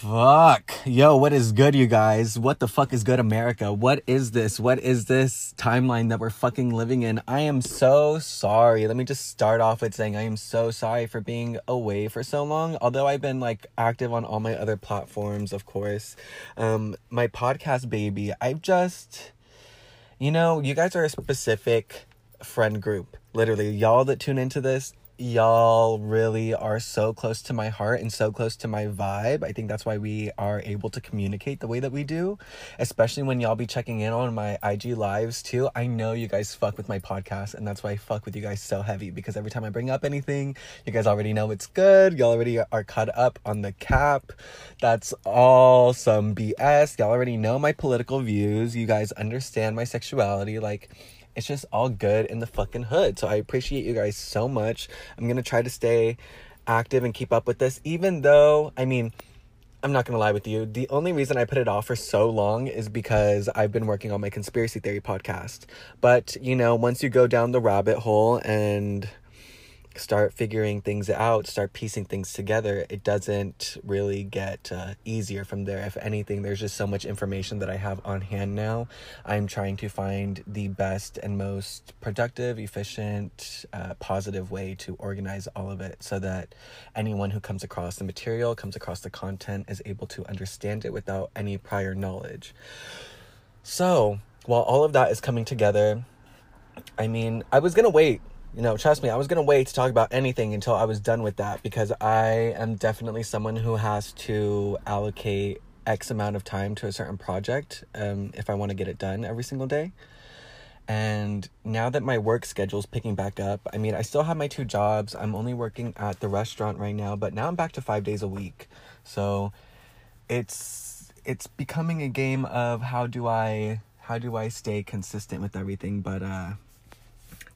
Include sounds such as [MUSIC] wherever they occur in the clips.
Fuck. Yo, what is good, you guys? What the fuck is good, America? What is this? What is this timeline that we're fucking living in? I am so sorry. Let me just start off with saying I am so sorry for being away for so long. Although I've been like active on all my other platforms, of course. Um, my podcast baby, I've just, you know, you guys are a specific friend group. Literally, y'all that tune into this, y'all really are so close to my heart and so close to my vibe. I think that's why we are able to communicate the way that we do, especially when y'all be checking in on my IG lives too. I know you guys fuck with my podcast, and that's why I fuck with you guys so heavy because every time I bring up anything, you guys already know it's good. Y'all already are cut up on the cap. That's all some BS. Y'all already know my political views. You guys understand my sexuality. Like, it's just all good in the fucking hood. So I appreciate you guys so much. I'm going to try to stay active and keep up with this, even though, I mean, I'm not gonna lie with you. The only reason I put it off for so long is because I've been working on my conspiracy theory podcast. But, you know, once you go down the rabbit hole and start figuring things out, start piecing things together, it doesn't really get uh, easier from there. If anything, there's just so much information that I have on hand now. I'm trying to find the best and most productive, efficient, uh, positive way to organize all of it so that anyone who comes across the material, comes across the content, is able to understand it without any prior knowledge. So, while all of that is coming together, I mean, I was gonna wait you know, trust me, I was going to wait to talk about anything until I was done with that because I am definitely someone who has to allocate X amount of time to a certain project um, if I want to get it done every single day. And now that my work schedule is picking back up, I mean, I still have my two jobs. I'm only working at the restaurant right now, but now I'm back to five days a week. So it's it's becoming a game of how do I how do I stay consistent with everything, but uh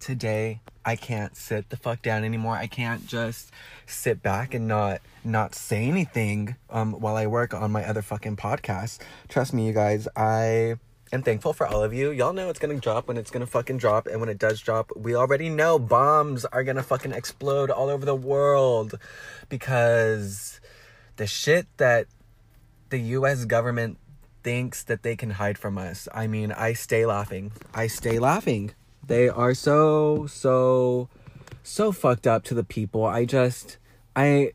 today I can't sit the fuck down anymore. I can't just sit back and not not say anything um while I work on my other fucking podcast. Trust me, you guys, I am thankful for all of you. Y'all know it's gonna drop when it's gonna fucking drop, and when it does drop, we already know bombs are gonna fucking explode all over the world because the shit that the US government thinks that they can hide from us. I mean, I stay laughing. I stay laughing they are so, so, so fucked up to the people. I just, I,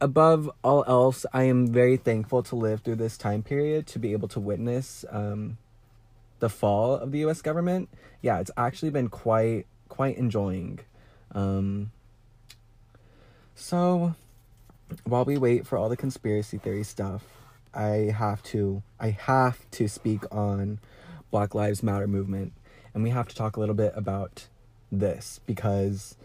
above all else, I am very thankful to live through this time period to be able to witness um, the fall of the U.S. government. Yeah, it's actually been quite, quite enjoying. Um, so, while we wait for all the conspiracy theory stuff, I have to, I have to speak on Black Lives Matter movement and we have to talk a little bit about this because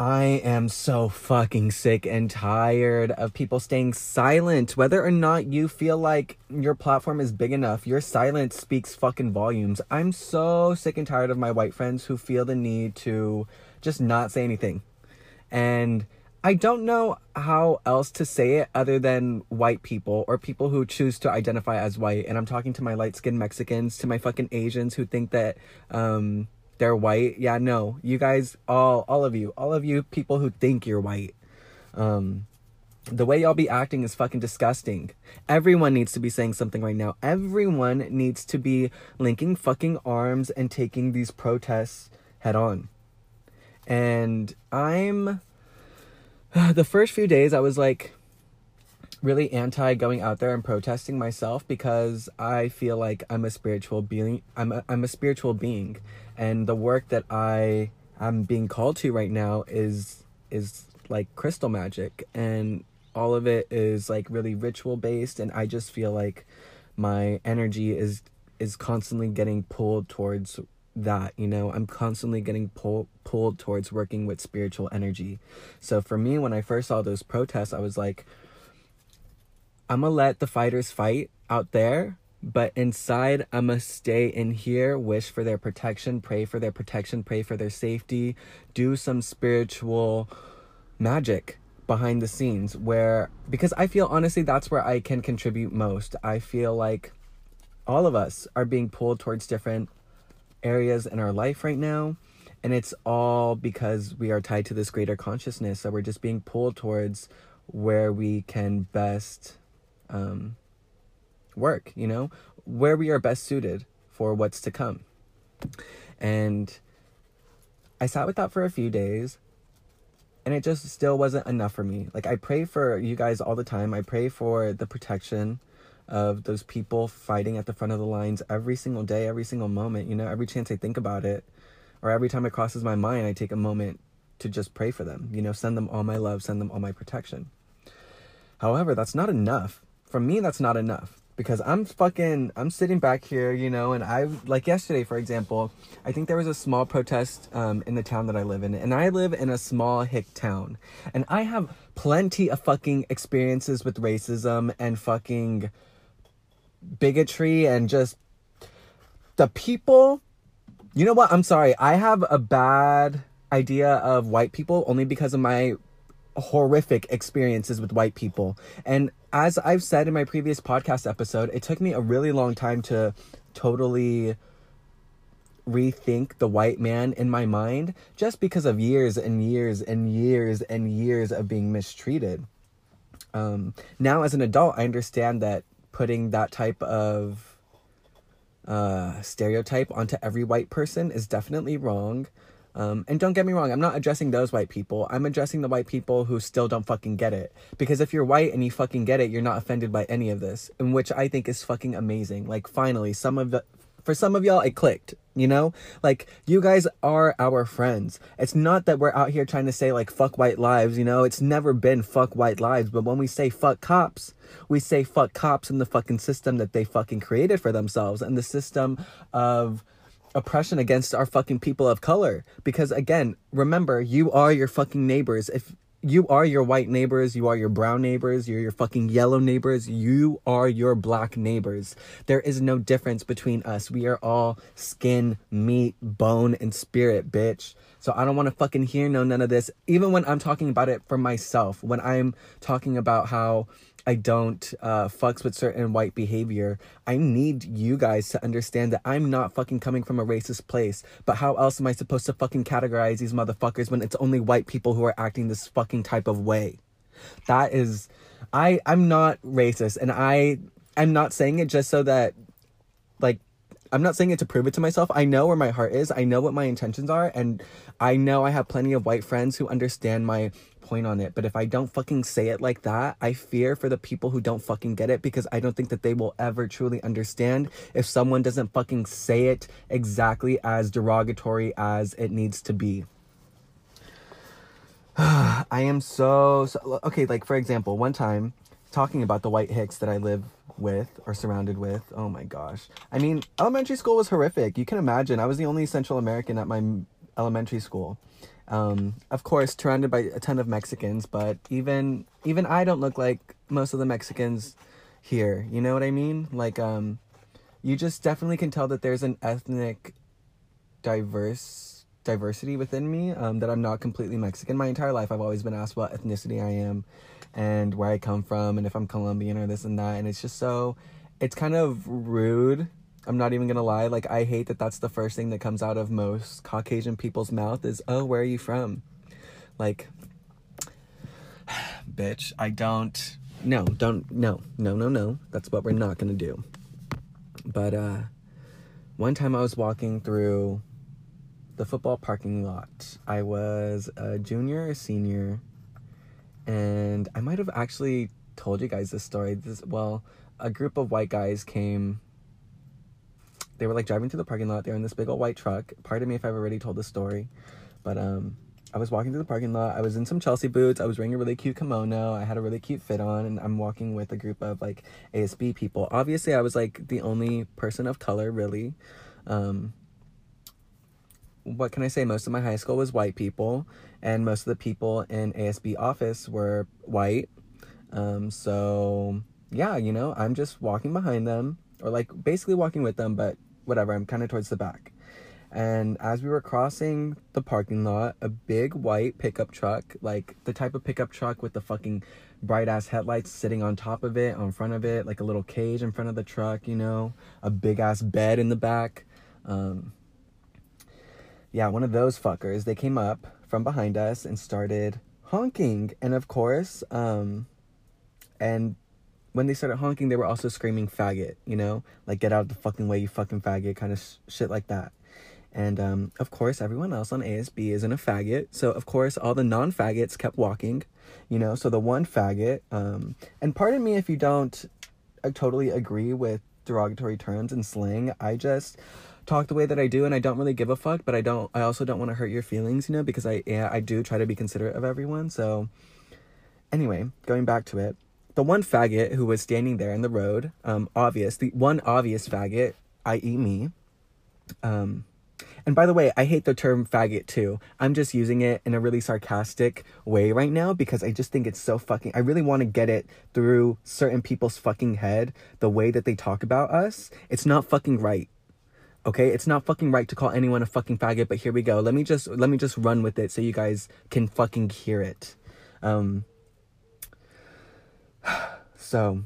I am so fucking sick and tired of people staying silent. Whether or not you feel like your platform is big enough, your silence speaks fucking volumes. I'm so sick and tired of my white friends who feel the need to just not say anything. And I don't know how else to say it other than white people or people who choose to identify as white. And I'm talking to my light skinned Mexicans, to my fucking Asians who think that um, they're white. Yeah, no, you guys, all, all of you, all of you people who think you're white. Um, the way y'all be acting is fucking disgusting. Everyone needs to be saying something right now. Everyone needs to be linking fucking arms and taking these protests head on. And I'm [SIGHS] the first few days I was like really anti going out there and protesting myself because I feel like I'm a spiritual being. I'm a, I'm a spiritual being, and the work that I am being called to right now is is like crystal magic, and all of it is like really ritual based, and I just feel like my energy is is constantly getting pulled towards that you know i'm constantly getting pull, pulled towards working with spiritual energy. So for me when i first saw those protests i was like i'm gonna let the fighters fight out there but inside i'm gonna stay in here wish for their protection pray for their protection pray for their safety do some spiritual magic behind the scenes where because i feel honestly that's where i can contribute most. I feel like all of us are being pulled towards different areas in our life right now. And it's all because we are tied to this greater consciousness. So we're just being pulled towards where we can best um, work, you know, where we are best suited for what's to come. And I sat with that for a few days and it just still wasn't enough for me. Like I pray for you guys all the time. I pray for the protection of those people fighting at the front of the lines every single day, every single moment, you know, every chance I think about it or every time it crosses my mind, I take a moment to just pray for them, you know, send them all my love, send them all my protection. However, that's not enough. For me, that's not enough because I'm fucking I'm sitting back here, you know, and I like yesterday, for example, I think there was a small protest um, in the town that I live in, and I live in a small hick town, and I have plenty of fucking experiences with racism and fucking bigotry and just the people. You know what? I'm sorry. I have a bad idea of white people only because of my horrific experiences with white people. And as I've said in my previous podcast episode, it took me a really long time to totally rethink the white man in my mind just because of years and years and years and years of being mistreated. Um, now, as an adult, I understand that putting that type of uh, stereotype onto every white person is definitely wrong. Um, and don't get me wrong, I'm not addressing those white people. I'm addressing the white people who still don't fucking get it. Because if you're white and you fucking get it, you're not offended by any of this, and which I think is fucking amazing. Like finally, some of the for some of y'all it clicked, you know? Like you guys are our friends. It's not that we're out here trying to say like fuck white lives, you know? It's never been fuck white lives, but when we say fuck cops, we say fuck cops in the fucking system that they fucking created for themselves and the system of oppression against our fucking people of color because again remember you are your fucking neighbors if you are your white neighbors, you are your brown neighbors, you're your fucking yellow neighbors, you are your black neighbors. There is no difference between us. We are all skin, meat, bone, and spirit, bitch. So I don't want to fucking hear no none of this. Even when I'm talking about it for myself, when I'm talking about how I don't uh, fucks with certain white behavior. I need you guys to understand that I'm not fucking coming from a racist place. But how else am I supposed to fucking categorize these motherfuckers when it's only white people who are acting this fucking type of way? That is, I I'm not racist, and I I'm not saying it just so that, like, I'm not saying it to prove it to myself. I know where my heart is. I know what my intentions are, and I know I have plenty of white friends who understand my point on it. But if I don't fucking say it like that, I fear for the people who don't fucking get it because I don't think that they will ever truly understand if someone doesn't fucking say it exactly as derogatory as it needs to be. [SIGHS] I am so, so okay. Like for example, one time talking about the white hicks that I live with or surrounded with. Oh my gosh. I mean, elementary school was horrific. You can imagine. I was the only Central American at my elementary school. Um, of course, surrounded by a ton of Mexicans, but even even I don't look like most of the Mexicans here. You know what I mean? Like, um, you just definitely can tell that there's an ethnic diverse diversity within me. Um, that I'm not completely Mexican. My entire life, I've always been asked what ethnicity I am, and where I come from, and if I'm Colombian or this and that. And it's just so, it's kind of rude I'm not even gonna lie. Like, I hate that that's the first thing that comes out of most Caucasian people's mouth is, oh, where are you from? Like, [SIGHS] bitch, I don't. No, don't. No, no, no, no. That's what we're not gonna do. But, uh, one time I was walking through the football parking lot. I was a junior or senior, and I might have actually told you guys this story. This, well, a group of white guys came they were like driving through the parking lot. They were in this big old white truck. Pardon me if I've already told the story, but um, I was walking through the parking lot. I was in some Chelsea boots. I was wearing a really cute kimono. I had a really cute fit on, and I'm walking with a group of like ASB people. Obviously, I was like the only person of color, really. Um, what can I say? Most of my high school was white people, and most of the people in ASB office were white. Um, so yeah, you know, I'm just walking behind them, or like basically walking with them, but whatever, I'm kind of towards the back. And as we were crossing the parking lot, a big white pickup truck, like the type of pickup truck with the fucking bright ass headlights sitting on top of it, on front of it, like a little cage in front of the truck, you know, a big ass bed in the back. Um, yeah, one of those fuckers, they came up from behind us and started honking. And of course, um, and when they started honking, they were also screaming faggot, you know? Like, get out of the fucking way, you fucking faggot, kind of sh- shit like that. And um, of course, everyone else on ASB isn't a faggot. So, of course, all the non faggots kept walking, you know? So, the one faggot, um, and pardon me if you don't I totally agree with derogatory terms and slang. I just talk the way that I do and I don't really give a fuck, but I don't I also don't want to hurt your feelings, you know, because I yeah, I do try to be considerate of everyone. So anyway, going back to it. The one faggot who was standing there in the road, um obvious, the one obvious faggot, i.e. me, um and by the way, I hate the term faggot too. I'm just using it in a really sarcastic way right now because I just think it's so fucking. I really want to get it through certain people's fucking head the way that they talk about us. It's not fucking right. Okay, it's not fucking right to call anyone a fucking faggot, but here we go. Let me just let me just run with it so you guys can fucking hear it. Um [SIGHS] so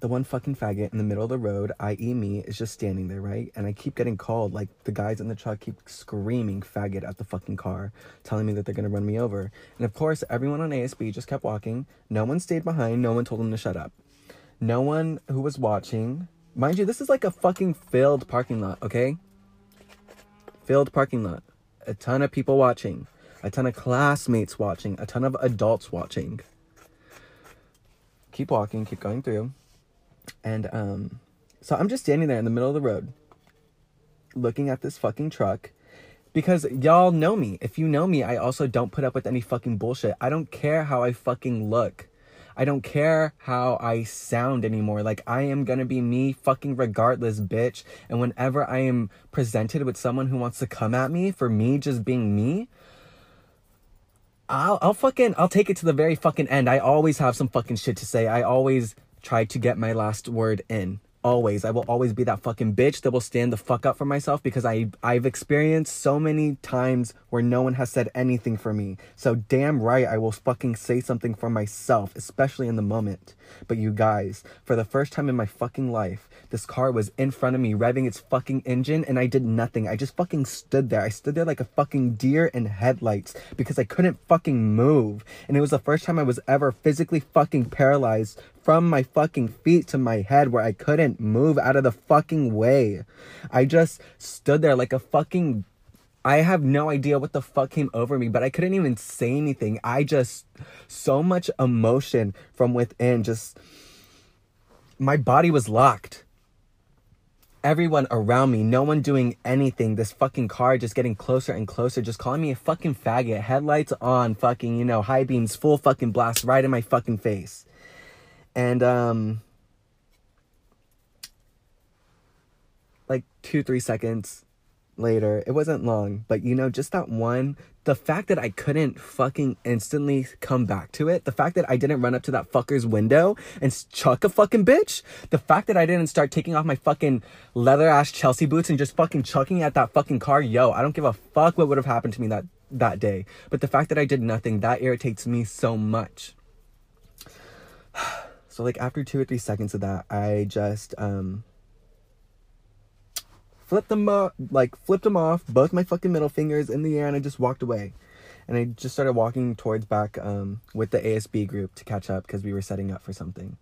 the one fucking faggot in the middle of the road, i.e., me, is just standing there, right? And I keep getting called. Like, the guys in the truck keep screaming faggot at the fucking car, telling me that they're gonna run me over. And of course, everyone on ASB just kept walking. No one stayed behind. No one told them to shut up. No one who was watching. Mind you, this is like a fucking filled parking lot, okay? Filled parking lot. A ton of people watching. A ton of classmates watching. A ton of adults watching. Keep walking, keep going through and um, so I'm just standing there in the middle of the road, looking at this fucking truck. Because y'all know me. If you know me, I also don't put up with any fucking bullshit. I don't care how I fucking look. I don't care how I sound anymore. Like, I am gonna be me fucking regardless, bitch. And whenever I am presented with someone who wants to come at me for me just being me, I'll, I'll fucking, I'll take it to the very fucking end. I always have some fucking shit to say. I always try to get my last word in. Always. I will always be that fucking bitch that will stand the fuck up for myself because I I've experienced so many times where no one has said anything for me. So damn right I will fucking say something for myself, especially in the moment. But you guys, for the first time in my fucking life, this car was in front of me revving its fucking engine and I did nothing. I just fucking stood there. I stood there like a fucking deer in headlights because I couldn't fucking move. And it was the first time I was ever physically fucking paralyzed from my fucking feet to my head where I couldn't move out of the fucking way. I just stood there like a fucking I have no idea what the fuck came over me, but I couldn't even say anything. I just so much emotion from within just my body was locked. Everyone around me, no one doing anything. This fucking car just getting closer and closer, just calling me a fucking faggot. Headlights on, fucking, you know, high beams, full fucking blast right in my fucking face. And um like 2 3 seconds later, it wasn't long, but you know, just that one, the fact that I couldn't fucking instantly come back to it, the fact that I didn't run up to that fucker's window and chuck a fucking bitch, the fact that I didn't start taking off my fucking leather ass Chelsea boots and just fucking chucking at that fucking car, yo, I don't give a fuck what would have happened to me that that day. But the fact that I did nothing, that irritates me so much. So like after two or three seconds of that, I just um flipped them up, like flipped them off, both my fucking middle fingers in the air, and I just walked away. And I just started walking towards back um with the ASB group to catch up because we were setting up for something.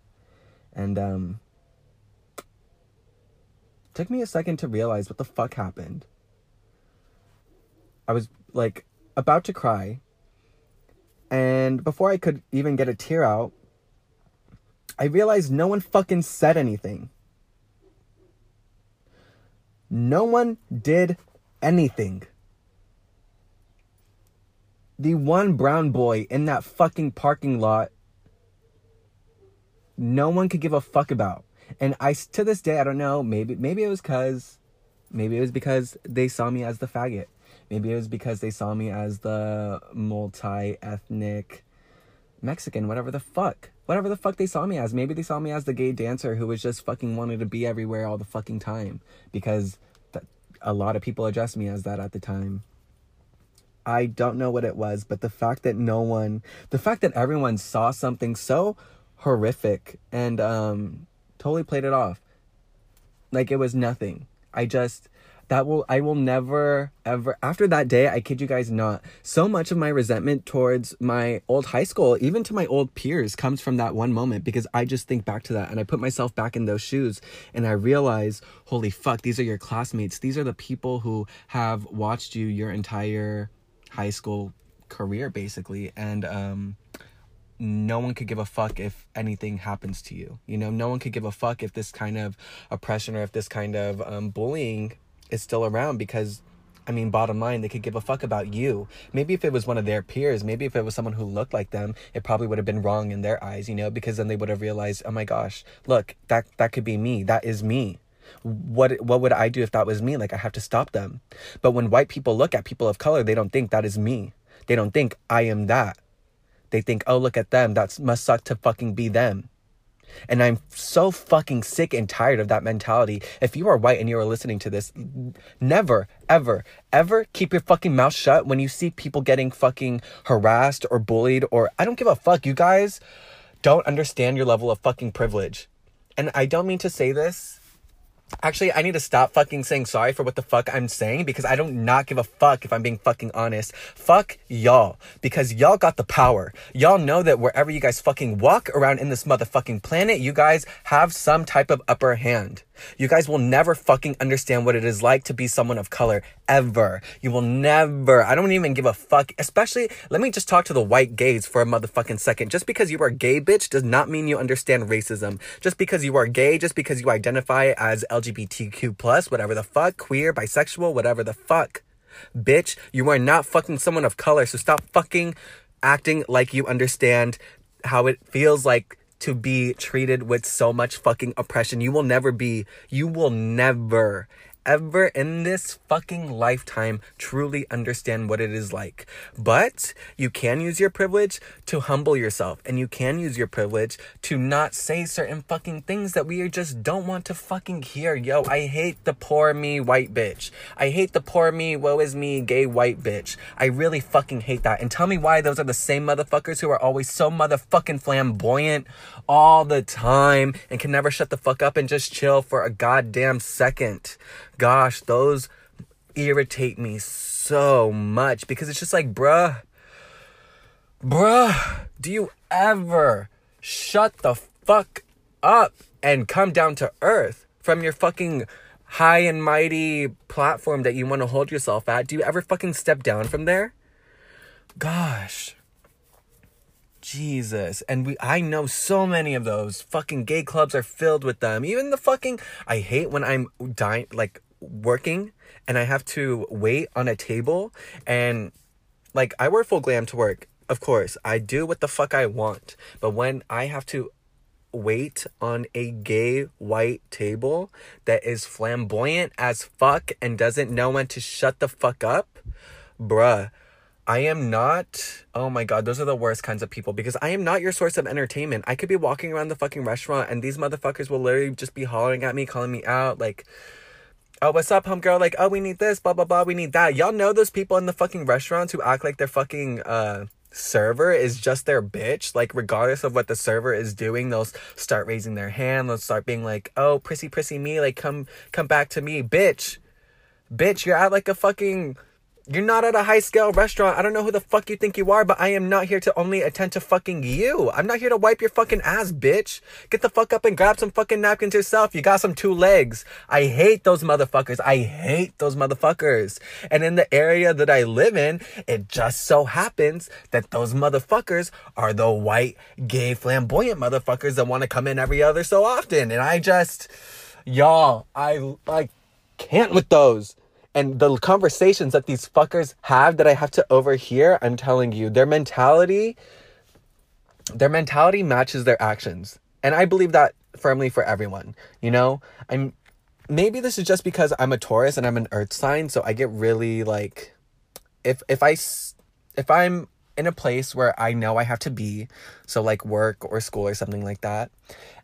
And um took me a second to realize what the fuck happened. I was like about to cry. And before I could even get a tear out, I realized no one fucking said anything. No one did anything. The one brown boy in that fucking parking lot, no one could give a fuck about. And I, to this day, I don't know. Maybe, maybe it was cause, maybe it was because they saw me as the faggot. Maybe it was because they saw me as the multi-ethnic Mexican, whatever the fuck whatever the fuck they saw me as. Maybe they saw me as the gay dancer who was just fucking wanted to be everywhere all the fucking time because a lot of people addressed me as that at the time. I don't know what it was, but the fact that no one, the fact that everyone saw something so horrific and um totally played it off like it was nothing. I just that will I will never ever after that day I kid you guys not so much of my resentment towards my old high school even to my old peers comes from that one moment because I just think back to that and I put myself back in those shoes and I realize holy fuck these are your classmates these are the people who have watched you your entire high school career basically and um no one could give a fuck if anything happens to you. You know, no one could give a fuck if this kind of oppression or if this kind of um, bullying is still around because I mean, bottom line, they could give a fuck about you. Maybe if it was one of their peers, maybe if it was someone who looked like them, it probably would have been wrong in their eyes, you know, because then they would have realized, oh my gosh, look, that that could be me. That is me. What what would I do if that was me? Like I have to stop them. But when white people look at people of color, they don't think that is me. They don't think I am that. They think, oh look at them. That must suck to fucking be them. And I'm so fucking sick and tired of that mentality. If you are white and you are listening to this, never, ever, ever keep your fucking mouth shut when you see people getting fucking harassed or bullied or I don't give a fuck. You guys don't understand your level of fucking privilege. And I don't mean to say this Actually, I need to stop fucking saying sorry for what the fuck I'm saying because I don't not give a fuck if I'm being fucking honest. Fuck y'all because y'all got the power. Y'all know that wherever you guys fucking walk around in this motherfucking planet, you guys have some type of upper hand. You guys will never fucking understand what it is like to be someone of color ever. You will never. I don't even give a fuck. Especially, let me just talk to the white gays for a motherfucking second. Just because you are gay, bitch, does not mean you understand racism. Just because you are gay, just because you identify as LGBTQ plus, whatever the fuck, queer, bisexual, whatever the fuck. Bitch, you are not fucking someone of color, so stop fucking acting like you understand how it feels like to be treated with so much fucking oppression. You will never be, you will never ever in this fucking lifetime truly understand what it is like. But you can use your privilege to humble yourself and you can use your privilege to not say certain fucking things that we just don't want to fucking hear. Yo, I hate the poor me white bitch. I hate the poor me, woe is me, gay white bitch. I really fucking hate that. And tell me why those are the same motherfuckers who are always so motherfucking flamboyant all the time and can never shut the fuck up and just chill for a goddamn second gosh, those irritate me so much because it's just like, bruh, bruh, do you ever shut the fuck up and come down to earth from your fucking high and mighty platform that you want to hold yourself at? Do you ever fucking step down from there? Gosh. Jesus. And we I know so many of those. Fucking gay clubs are filled with them. Even the fucking I hate when I'm dying like working and I have to wait on a table and like I wear full glam to work. Of course, I do what the fuck I want. But when I have to wait on a gay white table that is flamboyant as fuck and doesn't know when to shut the fuck up, bruh, I am not, oh my god, those are the worst kinds of people because I am not your source of entertainment. I could be walking around the fucking restaurant and these motherfuckers will literally just be hollering at me, calling me out, like, oh, what's up, homegirl? Like, oh, we need this, blah, blah, blah, we need that. Y'all know those people in the fucking restaurants who act like their fucking, uh, server is just their bitch. Like, regardless of what the server is doing, they'll start raising their hand. They'll start being like, oh, prissy, prissy me, like, come, come back to me, bitch. Bitch, you're at like a fucking you're not at a high scale restaurant. I don't know who the fuck you think you are, but I am not here to only attend to fucking you. I'm not here to wipe your fucking ass, bitch. Get the fuck up and grab some fucking napkins yourself. You got some two legs. I hate those motherfuckers. I hate those motherfuckers. And in the area that I live in, it just so happens that those motherfuckers are the white, gay, flamboyant motherfuckers that want to come in every other so often. And I just, y'all, I like can't with those and the conversations that these fuckers have that I have to overhear, I'm telling you, their mentality, their mentality matches their actions. And I believe that firmly for everyone. You know, I'm maybe this is just because I'm a Taurus and I'm an earth sign, so I get really like if if I if I'm in a place where I know I have to be, so like work or school or something like that,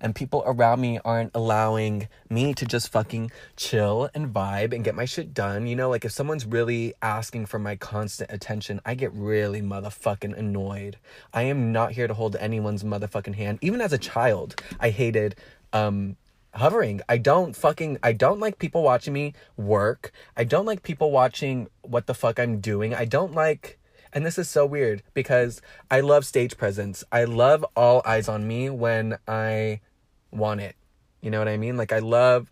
and people around me aren't allowing me to just fucking chill and vibe and get my shit done. You know, like if someone's really asking for my constant attention, I get really motherfucking annoyed. I am not here to hold anyone's motherfucking hand. Even as a child, I hated um hovering. I don't fucking I don't like people watching me work. I don't like people watching what the fuck I'm doing. I don't like and this is so weird because I love stage presence. I love all eyes on me when I want it. You know what I mean? Like I love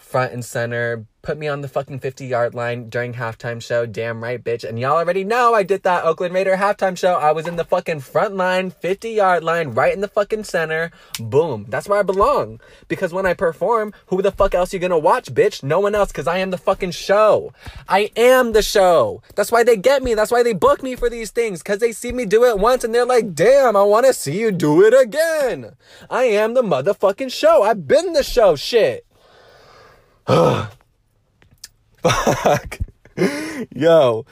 front and center, put me on the fucking 50 yard line during halftime show. Damn right, bitch. And y'all already know I did that Oakland Raider halftime show. I was in the fucking front line, 50 yard line, right in the fucking center. Boom. That's where I belong. Because when I perform, who the fuck else you gonna watch, bitch? No one else, because I am the fucking show. I am the show. That's why they get me. That's why they book me for these things. Because they see me do it once and they're like, damn, I wanna see you do it again. I am the motherfucking show. I've been the show. Shit. Fuck. yo.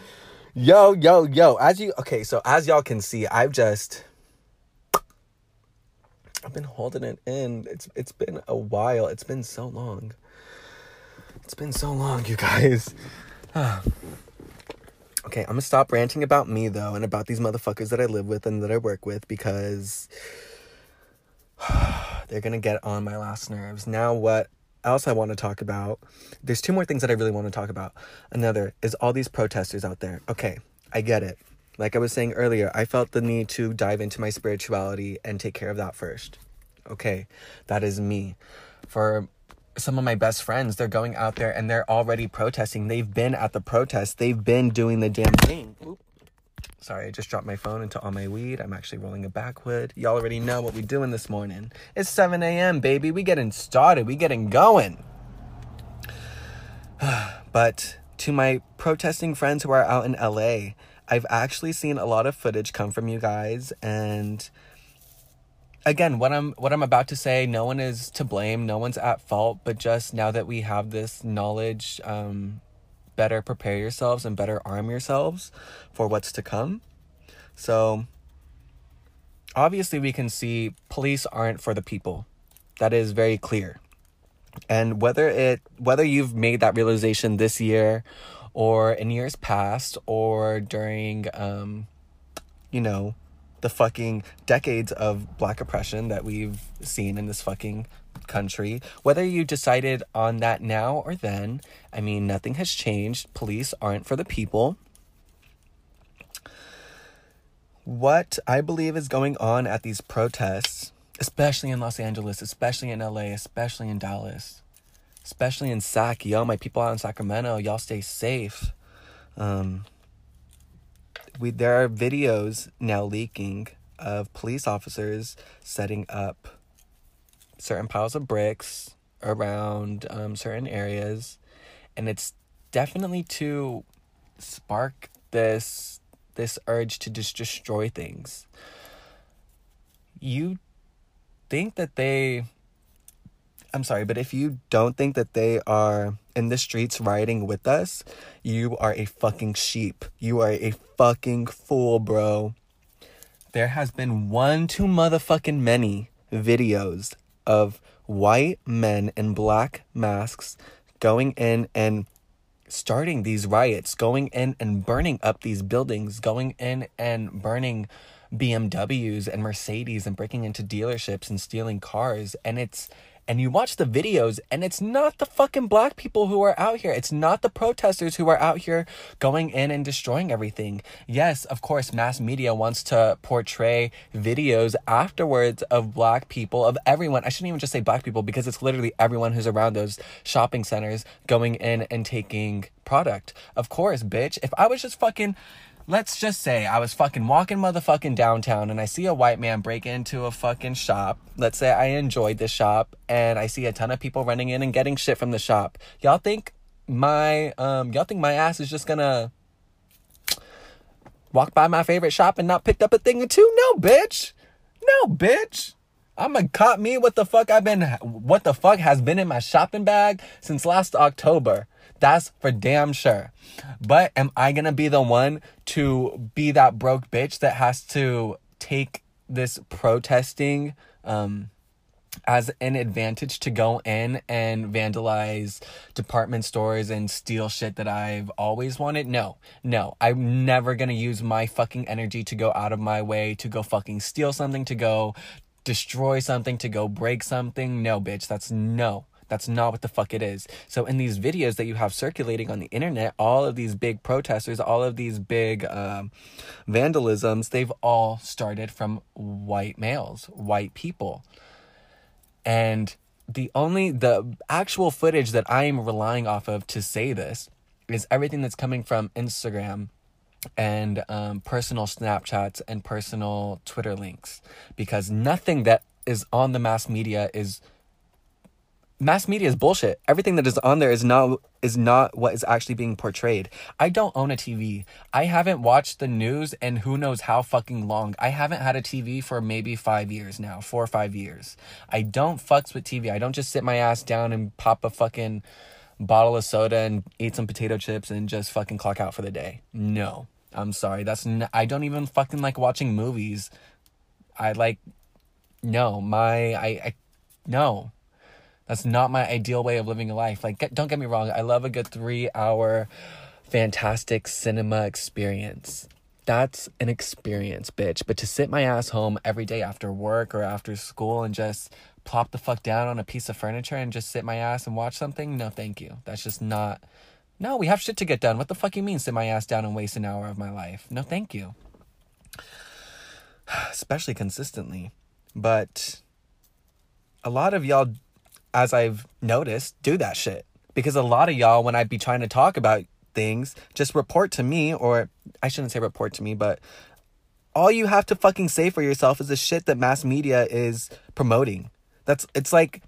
Yo, yo, yo. As you okay, so as y'all can see, I've just I've been holding it in. It's it's been a while. It's been so long. It's been so long, you guys. [SIGHS] okay, I'm gonna stop ranting about me though and about these motherfuckers that I live with and that I work with because [SIGHS] they're gonna get on my last nerves. Now what else I want to talk about. There's two more things that I really want to talk about. Another is all these protesters out there. Okay, I get it. Like I was saying earlier, I felt the need to dive into my spirituality and take care of that first. Okay, that is me. For some of my best friends, they're going out there and they're already protesting. They've been at the protest, they've been doing the damn thing. Sorry, I just dropped my phone into all my weed. I'm actually rolling a backwood. Y'all already know what we're doing this morning. It's 7 a.m., baby. We getting started. We getting going. [SIGHS] but to my protesting friends who are out in LA, I've actually seen a lot of footage come from you guys and again, what I'm what I'm about to say, no one is to blame, no one's at fault, but just now that we have this knowledge um better prepare yourselves and better arm yourselves for what's to come. So, obviously, we can see police aren't for the people. That is very clear. And whether it whether you've made that realization this year or in years past or during um you know the fucking decades of black oppression that we've seen in this fucking country. Whether you decided on that now or then, I mean, nothing has changed. Police aren't for the people. What I believe is going on at these protests, especially in Los Angeles, especially in LA, especially in Dallas, especially in Sac, yo, my people out in Sacramento, y'all stay safe. Um, we there are videos now leaking of police officers setting up certain piles of bricks around um, certain areas, and it's definitely to spark this this urge to just destroy things. You think that they I'm sorry, but if you don't think that they are in the streets riding with us, you are a fucking sheep. You are a fucking fool, bro. There has been one too motherfucking many videos of white men in black masks going in and starting these riots, going in and burning up these buildings, going in and burning BMWs and Mercedes and breaking into dealerships and stealing cars. And it's and you watch the videos and it's not the fucking black people who are out here. It's not the protesters who are out here going in and destroying everything. Yes, of course, mass media wants to portray videos afterwards of black people, of everyone. I shouldn't even just say black people because it's literally everyone who's around those shopping centers going in and taking product. Of course, bitch. If I was just fucking let's just say I was fucking walking motherfucking downtown and I see a white man break into a fucking shop. Let's say I enjoyed the shop and I see a ton of people running in and getting shit from the shop. Y'all think my um y'all think my ass is just gonna walk by my favorite shop and not pick up a thing or two? No, bitch. No, bitch. I'm gonna cop me what the fuck I've been what the fuck has been in my shopping bag since last October. That's for damn sure. But am I gonna be the one to be that broke bitch that has to take this protesting um as an advantage to go in and vandalize department stores and steal shit that I've always wanted? No, no. I'm never gonna use my fucking energy to go out of my way to go fucking steal something, to go destroy something, to go break something. No, bitch, that's no. That's not what the fuck it is. So in these videos that you have circulating on the internet, all of these big protesters, all of these big um, vandalisms, they've all started from white males, white people. And the only the actual footage that I am relying off of to say this is everything that's coming from Instagram and um, personal Snapchats and personal Twitter links because nothing that is on the mass media is mass media is bullshit. Everything that is on there is not is not what is actually being portrayed. I don't own a TV. I haven't watched the news and who knows how fucking long. I haven't had a TV for maybe 5 years now, 4 or 5 years. I don't fucks with TV. I don't just sit my ass down and pop a fucking bottle of soda and eat some potato chips and just fucking clock out for the day. No. I'm sorry. That's I don't even fucking like watching movies. I like no, my I I no. That's not my ideal way of living a life. Like, get, don't get me wrong, I love a good three hour fantastic cinema experience. That's an experience, bitch. But to sit my ass home every day after work or after school and just plop the fuck down on a piece of furniture and just sit my ass and watch something, no, thank you. That's just not. No, we have shit to get done. What the fuck you mean sit my ass down and waste an hour of my life? No, thank you. [SIGHS] Especially consistently. But a lot of y'all as I've noticed, do that shit. Because a lot of y'all, when I'd be trying to talk about things, just report to me, or I shouldn't say report to me, but all you have to fucking say for yourself is the shit that mass media is promoting. That's, it's like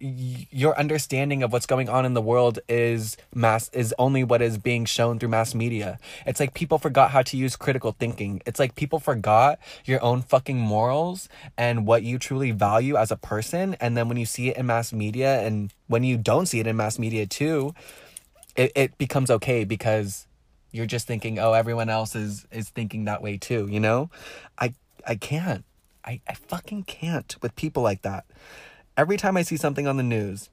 your understanding of what's going on in the world is mass is only what is being shown through mass media. It's like people forgot how to use critical thinking. It's like people forgot your own fucking morals and what you truly value as a person and then when you see it in mass media and when you don't see it in mass media too, it, it becomes okay because you're just thinking, "Oh, everyone else is is thinking that way too," you know? I I can't. I I fucking can't with people like that every time I see something on the news,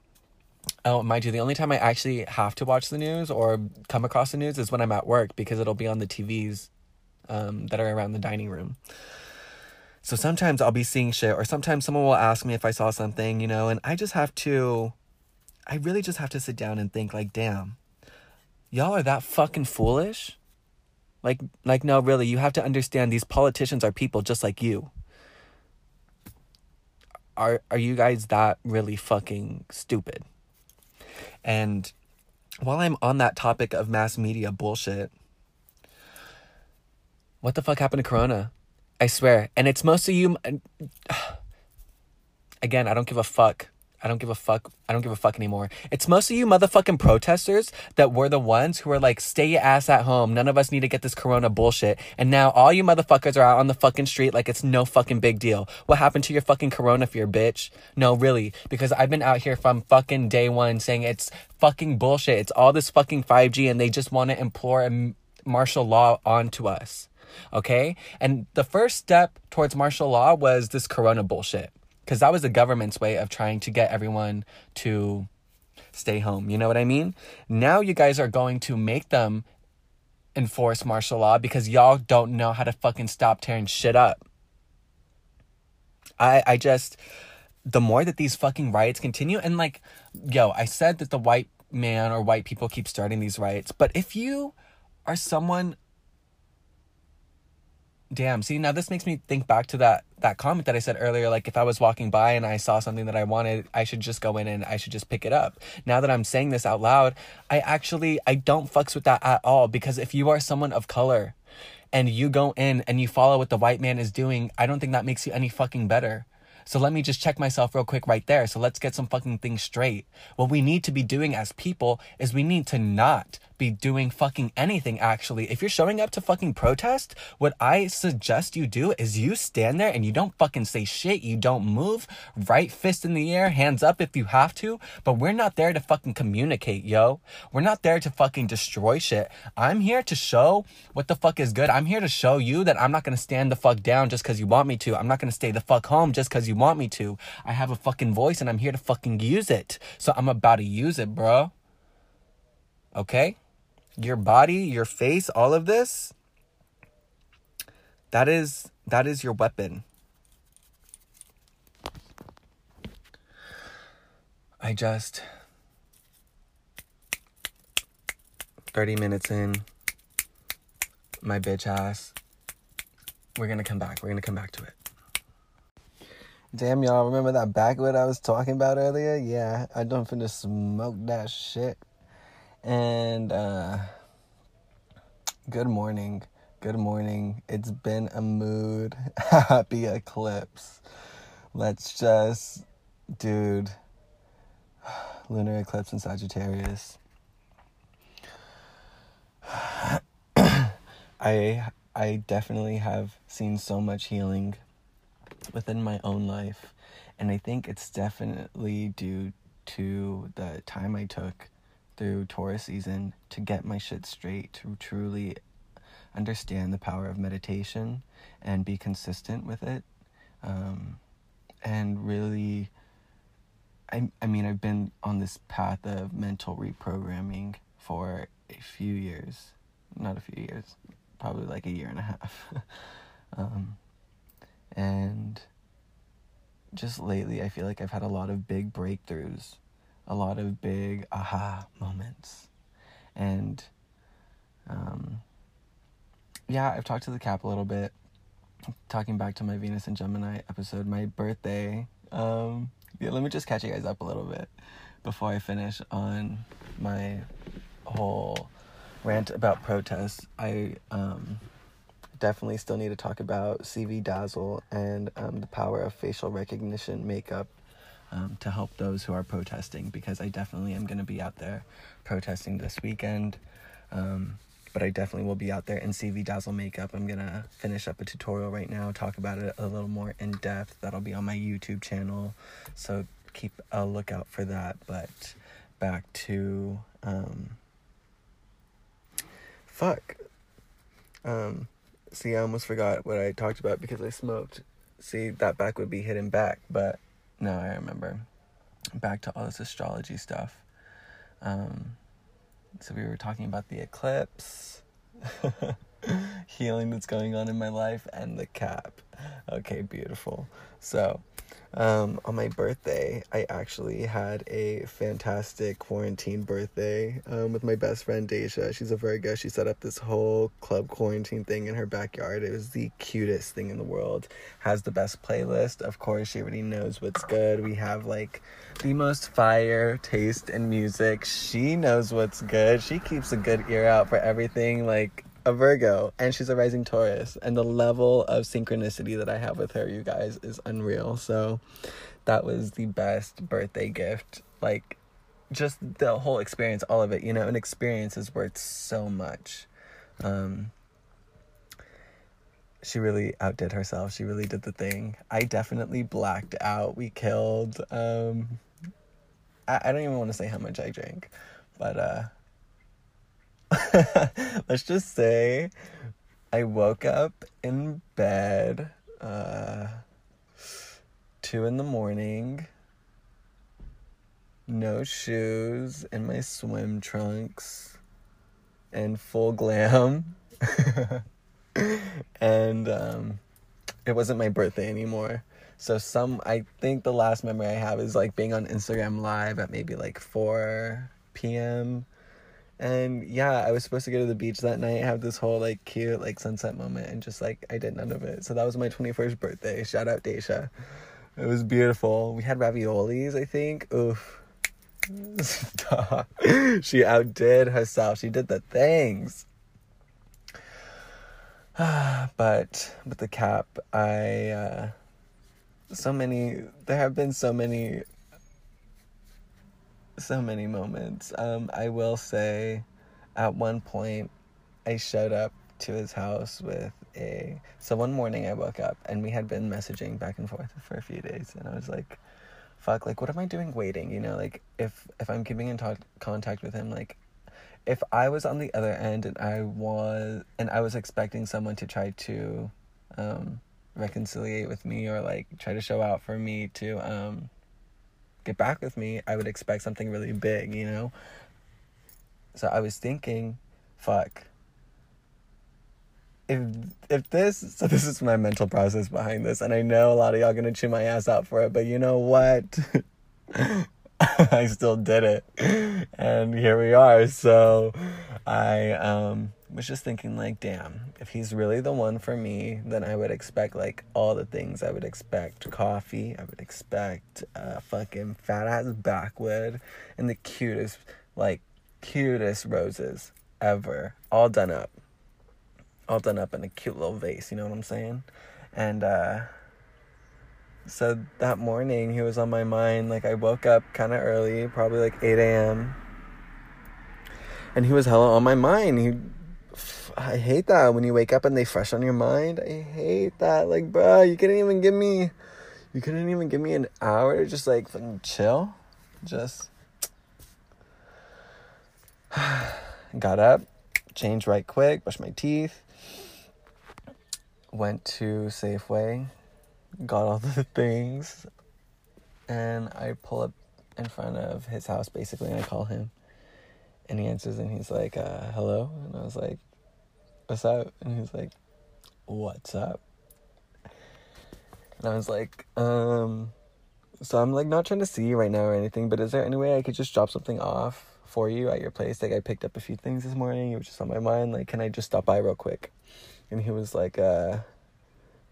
oh, mind you, the only time I actually have to watch the news or come across the news is when I'm at work because it'll be on the TVs um, that are around the dining room. So sometimes I'll be seeing shit, or sometimes someone will ask me if I saw something, you know, and I just have to, I really just have to sit down and think, like, damn, y'all are that fucking foolish? Like, like, no, really, you have to understand these politicians are people just like you are are you guys that really fucking stupid? And while I'm on that topic of mass media bullshit, what the fuck happened to Corona? I swear. And it's most of you. [SIGHS] Again, I don't give a fuck I don't give a fuck. I don't give a fuck anymore. It's most of you motherfucking protesters that were the ones who were like, stay your ass at home. None of us need to get this corona bullshit. And now all you motherfuckers are out on the fucking street like it's no fucking big deal. What happened to your fucking corona fear, bitch? No, really. Because I've been out here from fucking day one saying it's fucking bullshit. It's all this fucking 5G and they just want to implore a martial law onto us. Okay? And the first step towards martial law was this corona bullshit because that was the government's way of trying to get everyone to stay home. You know what I mean? Now you guys are going to make them enforce martial law because y'all don't know how to fucking stop tearing shit up. I I just the more that these fucking riots continue and like yo, I said that the white man or white people keep starting these riots, but if you are someone damn see now this makes me think back to that that comment that i said earlier like if i was walking by and i saw something that i wanted i should just go in and i should just pick it up now that i'm saying this out loud i actually i don't fucks with that at all because if you are someone of color and you go in and you follow what the white man is doing i don't think that makes you any fucking better so let me just check myself real quick right there. So let's get some fucking things straight. What we need to be doing as people is we need to not be doing fucking anything actually. If you're showing up to fucking protest, what I suggest you do is you stand there and you don't fucking say shit. You don't move. Right fist in the air, hands up if you have to. But we're not there to fucking communicate, yo. We're not there to fucking destroy shit. I'm here to show what the fuck is good. I'm here to show you that I'm not gonna stand the fuck down just cause you want me to. I'm not gonna stay the fuck home just cause you want me to. I have a fucking voice and I'm here to fucking use it. So I'm about to use it, bro. Okay? your body, your face, all of this, that is that is your weapon. I just 30 minutes in my bitch ass. We're going to come back. We're going to come back to it. Damn, y'all, remember that backwood I was talking about earlier? Yeah, I don't finna smoke that shit. And, uh, good morning. Good morning. It's been a mood. [LAUGHS] Happy eclipse. Let's just, dude, [SIGHS] lunar eclipse in Sagittarius. [SIGHS] I I definitely have seen so much healing within my own life and I think it's definitely due to the time I took through Taurus season to get my shit straight to truly understand the power of meditation and be consistent with it. Um, and really I, I mean i've been on this path of mental reprogramming for a few years. Not a few years probably like a year and a half. [LAUGHS] Um, and just lately i feel like i've had a lot of big breakthroughs a lot of big aha moments. And um, yeah i've talked to the cap a little bit. Talking back to my venus and gemini episode my birthday. Um, yeah, let me just catch you guys up a little bit before I finish on my whole rant about protests. I um, definitely still need to talk about CV Dazzle and um, the power of facial recognition makeup um, to help those who are protesting because I definitely am going to be out there protesting this weekend. Um, but I definitely will be out there in CV Dazzle makeup. I'm gonna finish up a tutorial right now, talk about it a little more in depth. That'll be on my YouTube channel, so keep a lookout for that. But back to um, fuck. Um, see, I almost forgot what I talked about because I smoked. See, that back would be hidden back, but no, I remember. Back to all this astrology stuff. Um, so we were talking about the eclipse, [LAUGHS] healing that's going on in my life, and the cap. Okay, beautiful. So, um, on my birthday, I actually had a fantastic quarantine birthday um, with my best friend Deja. She's a Virgo. She set up this whole club quarantine thing in her backyard. It was the cutest thing in the world. Has the best playlist. Of course, she already knows what's good. We have like the most fire taste in music. She knows what's good. She keeps a good ear out for everything. Like a Virgo and she's a rising Taurus. And the level of synchronicity that I have with her, you guys, is unreal. So that was the best birthday gift. Like, just the whole experience, all of it, you know, an experience is worth so much. Um, she really outdid herself. She really did the thing. I definitely blacked out. We killed. Um, I, I don't even want to say how much I drank, but uh, let's just say I woke up in bed uh, two in the morning, no shoes, in my swim trunks, and full glam. [LAUGHS] and um, it wasn't my birthday anymore. So some I think the last memory I have is like being on Instagram live at maybe like 4 p.m and yeah, I was supposed to go to the beach that night, have this whole like cute like sunset moment, and just like I did none of it. So that was my 21st birthday. Shout out Daisha. It was beautiful. We had raviolis, I think. Oof. [LAUGHS] she outdid herself. She did the things. [SIGHS] but with the cap, I uh so many there have been so many so many moments. Um, I will say, at one point, I showed up to his house with a. So one morning I woke up and we had been messaging back and forth for a few days, and I was like, "Fuck! Like, what am I doing waiting? You know, like if if I'm keeping in talk, contact with him, like." If I was on the other end and I was and I was expecting someone to try to um, reconciliate with me or like try to show out for me to um, get back with me, I would expect something really big, you know? So I was thinking, fuck. If if this so this is my mental process behind this, and I know a lot of y'all gonna chew my ass out for it, but you know what? [LAUGHS] I still did it. And here we are. So I um was just thinking like, damn, if he's really the one for me, then I would expect like all the things I would expect. Coffee, I would expect uh fucking fat ass backwood and the cutest like cutest roses ever. All done up. All done up in a cute little vase, you know what I'm saying? And uh so that morning he was on my mind. Like I woke up kind of early, probably like 8 a.m. And he was hella on my mind. He, I hate that when you wake up and they fresh on your mind. I hate that. Like, bro, you couldn't even give me, you couldn't even give me an hour to just like fucking chill. Just [SIGHS] got up, changed right quick, brushed my teeth, went to Safeway, got all [LAUGHS] the things, and I pull up in front of his house basically, and I call him, and he answers, and he's like, uh, "Hello," and I was like, "What's up?" And he's like, "What's up?" And I was like, um, so I'm like not trying to see you right now or anything, but is there any way I could just drop something off for you at your place? Like I picked up a few things this morning, it was just on my mind. Like, can I just stop by real quick? And he was like, uh,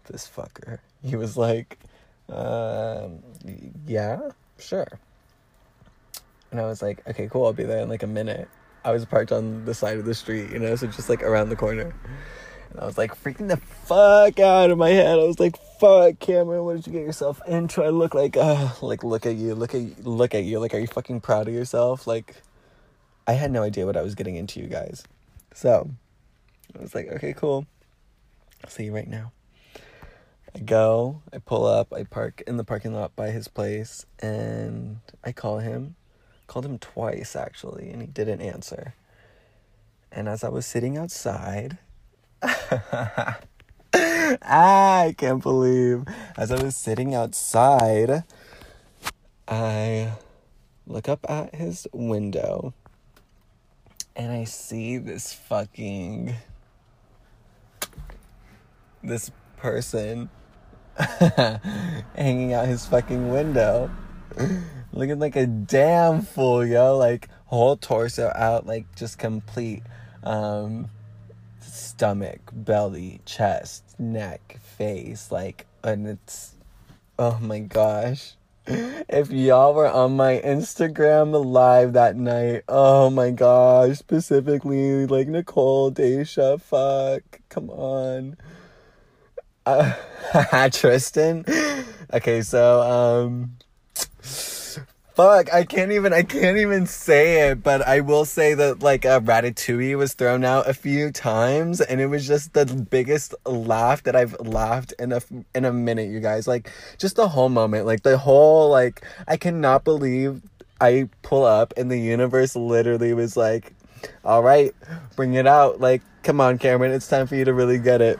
this fucker. He was like, um, yeah, sure. And I was like, okay, cool, I'll be there in like a minute. I was parked on the side of the street, you know, so just like around the corner. And I was like freaking the fuck out of my head. I was like, fuck, Cameron, what did you get yourself into? I look like, uh, like, look at you, look at, look at you. Like, are you fucking proud of yourself? Like, I had no idea what I was getting into, you guys. So, I was like, okay, cool. I'll see you right now. I go, I pull up, I park in the parking lot by his place, and I call him. Called him twice, actually, and he didn't answer. And as I was sitting outside, [LAUGHS] I can't believe. As I was sitting outside, I look up at his window and I see this fucking. This person [LAUGHS] hanging out his fucking window. Looking like a damn fool, yo. Like, whole torso out, like, just complete. Um, stomach, belly, chest, neck, face, like, and it's, oh my gosh. If y'all were on my Instagram live that night, oh my gosh, specifically like Nicole, Daisha, fuck, come on. Uh, [LAUGHS] Tristan. Okay, so um fuck i can't even i can't even say it but i will say that like a ratatouille was thrown out a few times and it was just the biggest laugh that i've laughed in a in a minute you guys. Like just the whole moment like the whole like i cannot believe i pull up and the universe literally was like all right bring it out. Like come on cameron it's time for you to really get it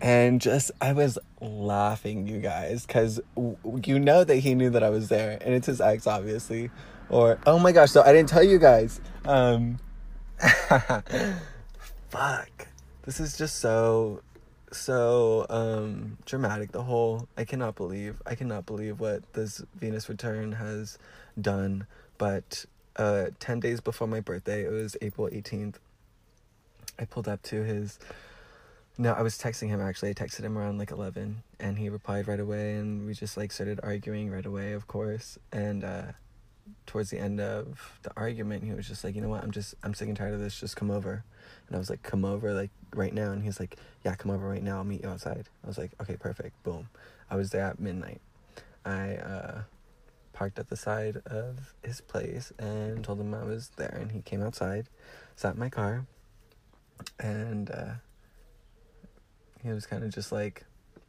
and just i was laughing you guys because w- you know that he knew that i was there and it's his ex obviously. Or oh my gosh so i didn't tell you guys um [LAUGHS] fuck. This is just so so um dramatic the whole i cannot believe i cannot believe what this venus return has done. But uh 10 days before my birthday it was april 18th i pulled up to his no, I was texting him actually. I texted him around like 11 and he replied right away and we just like started arguing right away, of course. And uh towards the end of the argument, he was just like, "You know what? I'm just I'm sick and tired of this. Just come over." And I was like, "Come over like right now." And he's like, "Yeah, come over right now. I'll meet you outside." I was like, "Okay, perfect." Boom. I was there at midnight. I uh parked at the side of his place and told him I was there and he came outside, sat in my car, and uh he was kind of just like,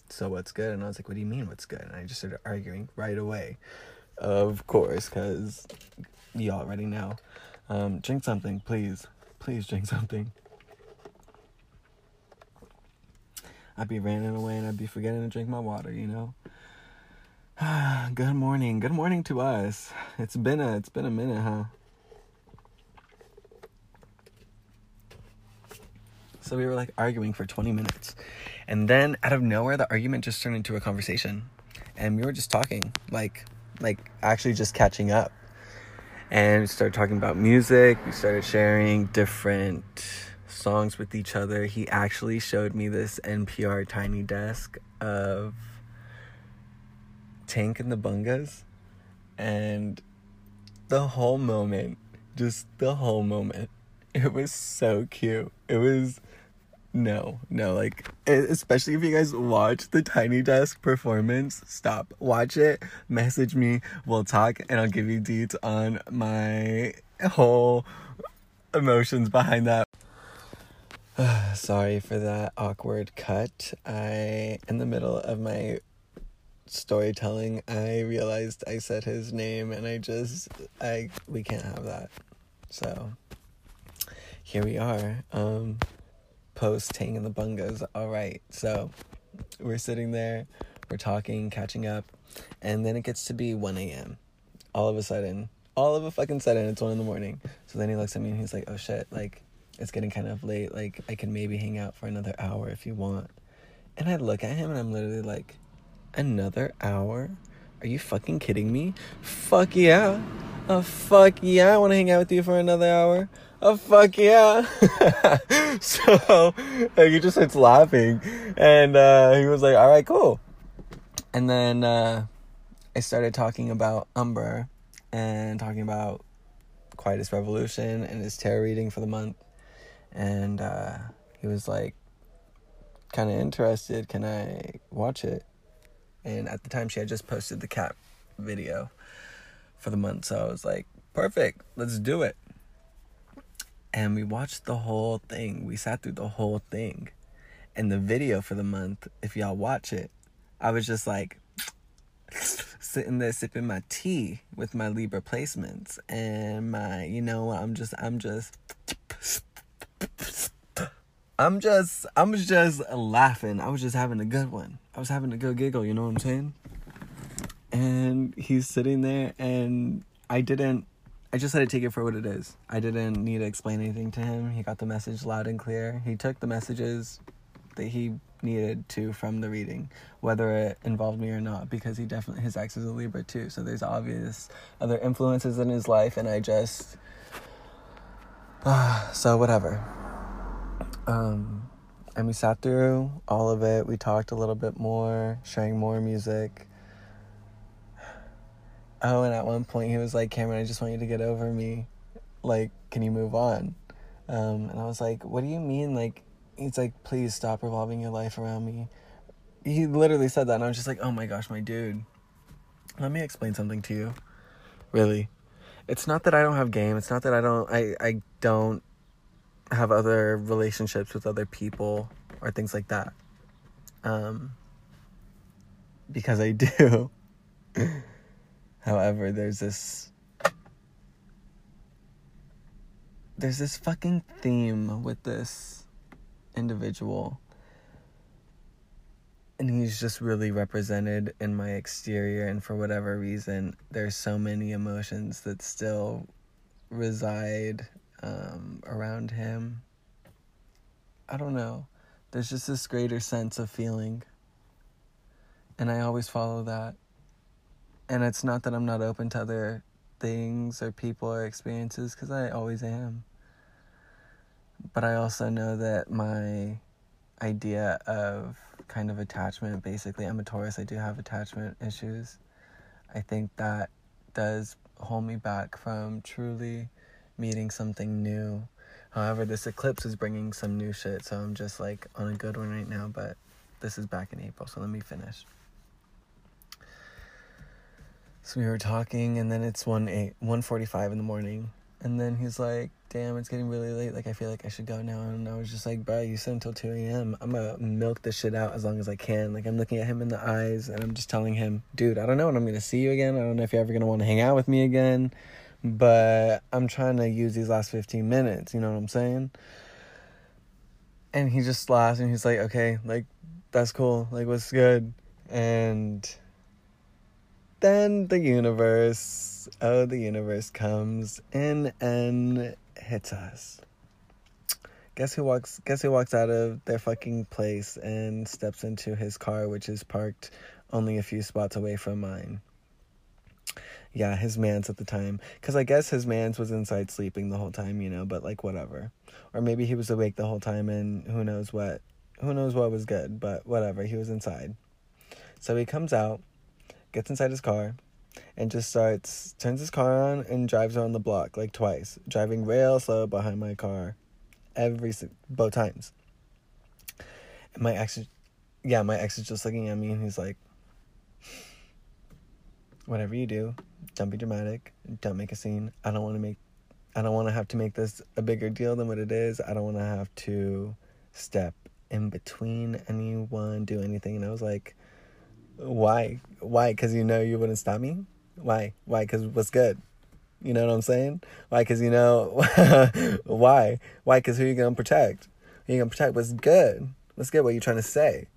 so what's good? And I was like, what do you mean what's good? And I just started arguing right away. Of course, because you already know. Um, drink something, please. Please drink [LAUGHS] something. I'd be running away and I'd be forgetting to drink my water, you know? [SIGHS] good morning. Good morning to us. It's been a it's been a minute, huh? So we were like arguing for 20 minutes. And then out of nowhere, the argument just turned into a conversation. And we were just talking. Like, like actually just catching up. And we started talking about music. We started sharing different songs with each other. He actually showed me this NPR tiny desk of Tank and the Bungas. And the whole moment, just the whole moment, it was so cute. It was no, no, like especially if you guys watch the Tiny Desk performance, stop. Watch it, message me, we'll talk and I'll give you deets on my whole emotions behind that. [SIGHS] Sorry for that awkward cut. I in the middle of my storytelling, I realized I said his name and I just I we can't have that. So here we are. Um post Tang and the Bungas. All right, so we're sitting there, we're talking, catching up, and then it gets to be 1 a.m. All of a sudden, all of a fucking sudden, it's 1 in the morning. So then he looks at me and he's like, oh shit, like, it's getting kind of late. Like, I can maybe hang out for another hour if you want. And I look at him and I'm literally like, another hour? Are you fucking kidding me? Fuck yeah. Oh, fuck yeah, I want to hang out with you for another hour oh fuck yeah. [LAUGHS] So like, he just starts laughing. And uh, he was like all right cool. And then uh, i started talking about umber and talking about quietest revolution and his tarot reading for the month. And uh, he was like kind of interested can i watch it? And at the time she had just posted the cat video for the month. So i was like perfect. Let's do it and we watched the whole thing. We sat through the whole thing. And the video for the month, if y'all watch it, I was just like [SNIFFS] sitting there sipping my tea with my Libra placements and my, you know, I'm just, I'm just, I'm just, I was just laughing. I was just having a good one. I was having a good giggle, you know what I'm saying? And he's sitting there and I didn't I just had to take it for what it is. I didn't need to explain anything to him. He got the message loud and clear. He took the messages that he needed to from the reading, whether it involved me or not, because he definitely his ex is a Libra too. So there's obvious other influences in his life, and I just uh, [SIGHS] so whatever. Um, and we sat through all of it. We talked a little bit more, sharing more music. Oh, and at one point he was like, Cameron, I just want you to get over me. Like, can you move on? Um, and I was like, what do you mean? Like, he's like, please stop revolving your life around me. He literally said that, and I was just like, oh my gosh, my dude. Let me explain something to you. Really. It's not that I don't have game. It's not that I don't, I, I don't have other relationships with other people or things like that. Um, because I do. [LAUGHS] However, there's this there's this fucking theme with this individual. And he's just really represented in my exterior and for whatever reason, there's so many emotions that still reside um, around him. I don't know. There's just this greater sense of feeling. And I always follow that and it's not that I'm not open to other things or people or experiences because I always am. But I also know that my idea of kind of attachment basically, I'm a Taurus, I do have attachment issues. I think that does hold me back from truly meeting something new. However, this eclipse is bringing some new shit, so I'm just like on a good one right now, but this is back in April, so let me finish. So we were talking, and then it's one eight one forty five in the morning, and then he's like, "Damn, it's getting really late. Like, I feel like I should go now." And I was just like, "Bro, you said until two a.m. I'm gonna milk this shit out as long as I can." Like, I'm looking at him in the eyes, and I'm just telling him, "Dude, I don't know when I'm gonna see you again. I don't know if you're ever gonna want to hang out with me again, but I'm trying to use these last fifteen minutes. You know what I'm saying?" And he just laughs, and he's like, "Okay, like, that's cool. Like, what's good?" And then the universe, oh, the universe comes in and hits us. Guess who walks? Guess who walks out of their fucking place and steps into his car, which is parked only a few spots away from mine. yeah, his man's at the time. Because I guess his man's was inside sleeping the whole time, you know, but like whatever. Or maybe he was awake the whole time and who knows what. Who knows what was good, but whatever. He was inside. So he comes out, gets inside his car, and just starts, turns his car on and drives around the block like twice, driving real slow behind my car every, both times. And my ex, yeah, my ex is just looking at me and he's like, whatever you do, don't be dramatic. Don't make a scene. I don't want to make I don't want to have to make this a bigger deal than what it is. I don't want to have to step in between anyone, do anything. And I was like, why? Why? Because you know you wouldn't stop me? Why? Why? Because what's good? You know what I'm saying? Why? Because you know, [LAUGHS] why? Why? Because who you going to protect? Who you going to protect? What's good? What's good? What are you trying to say?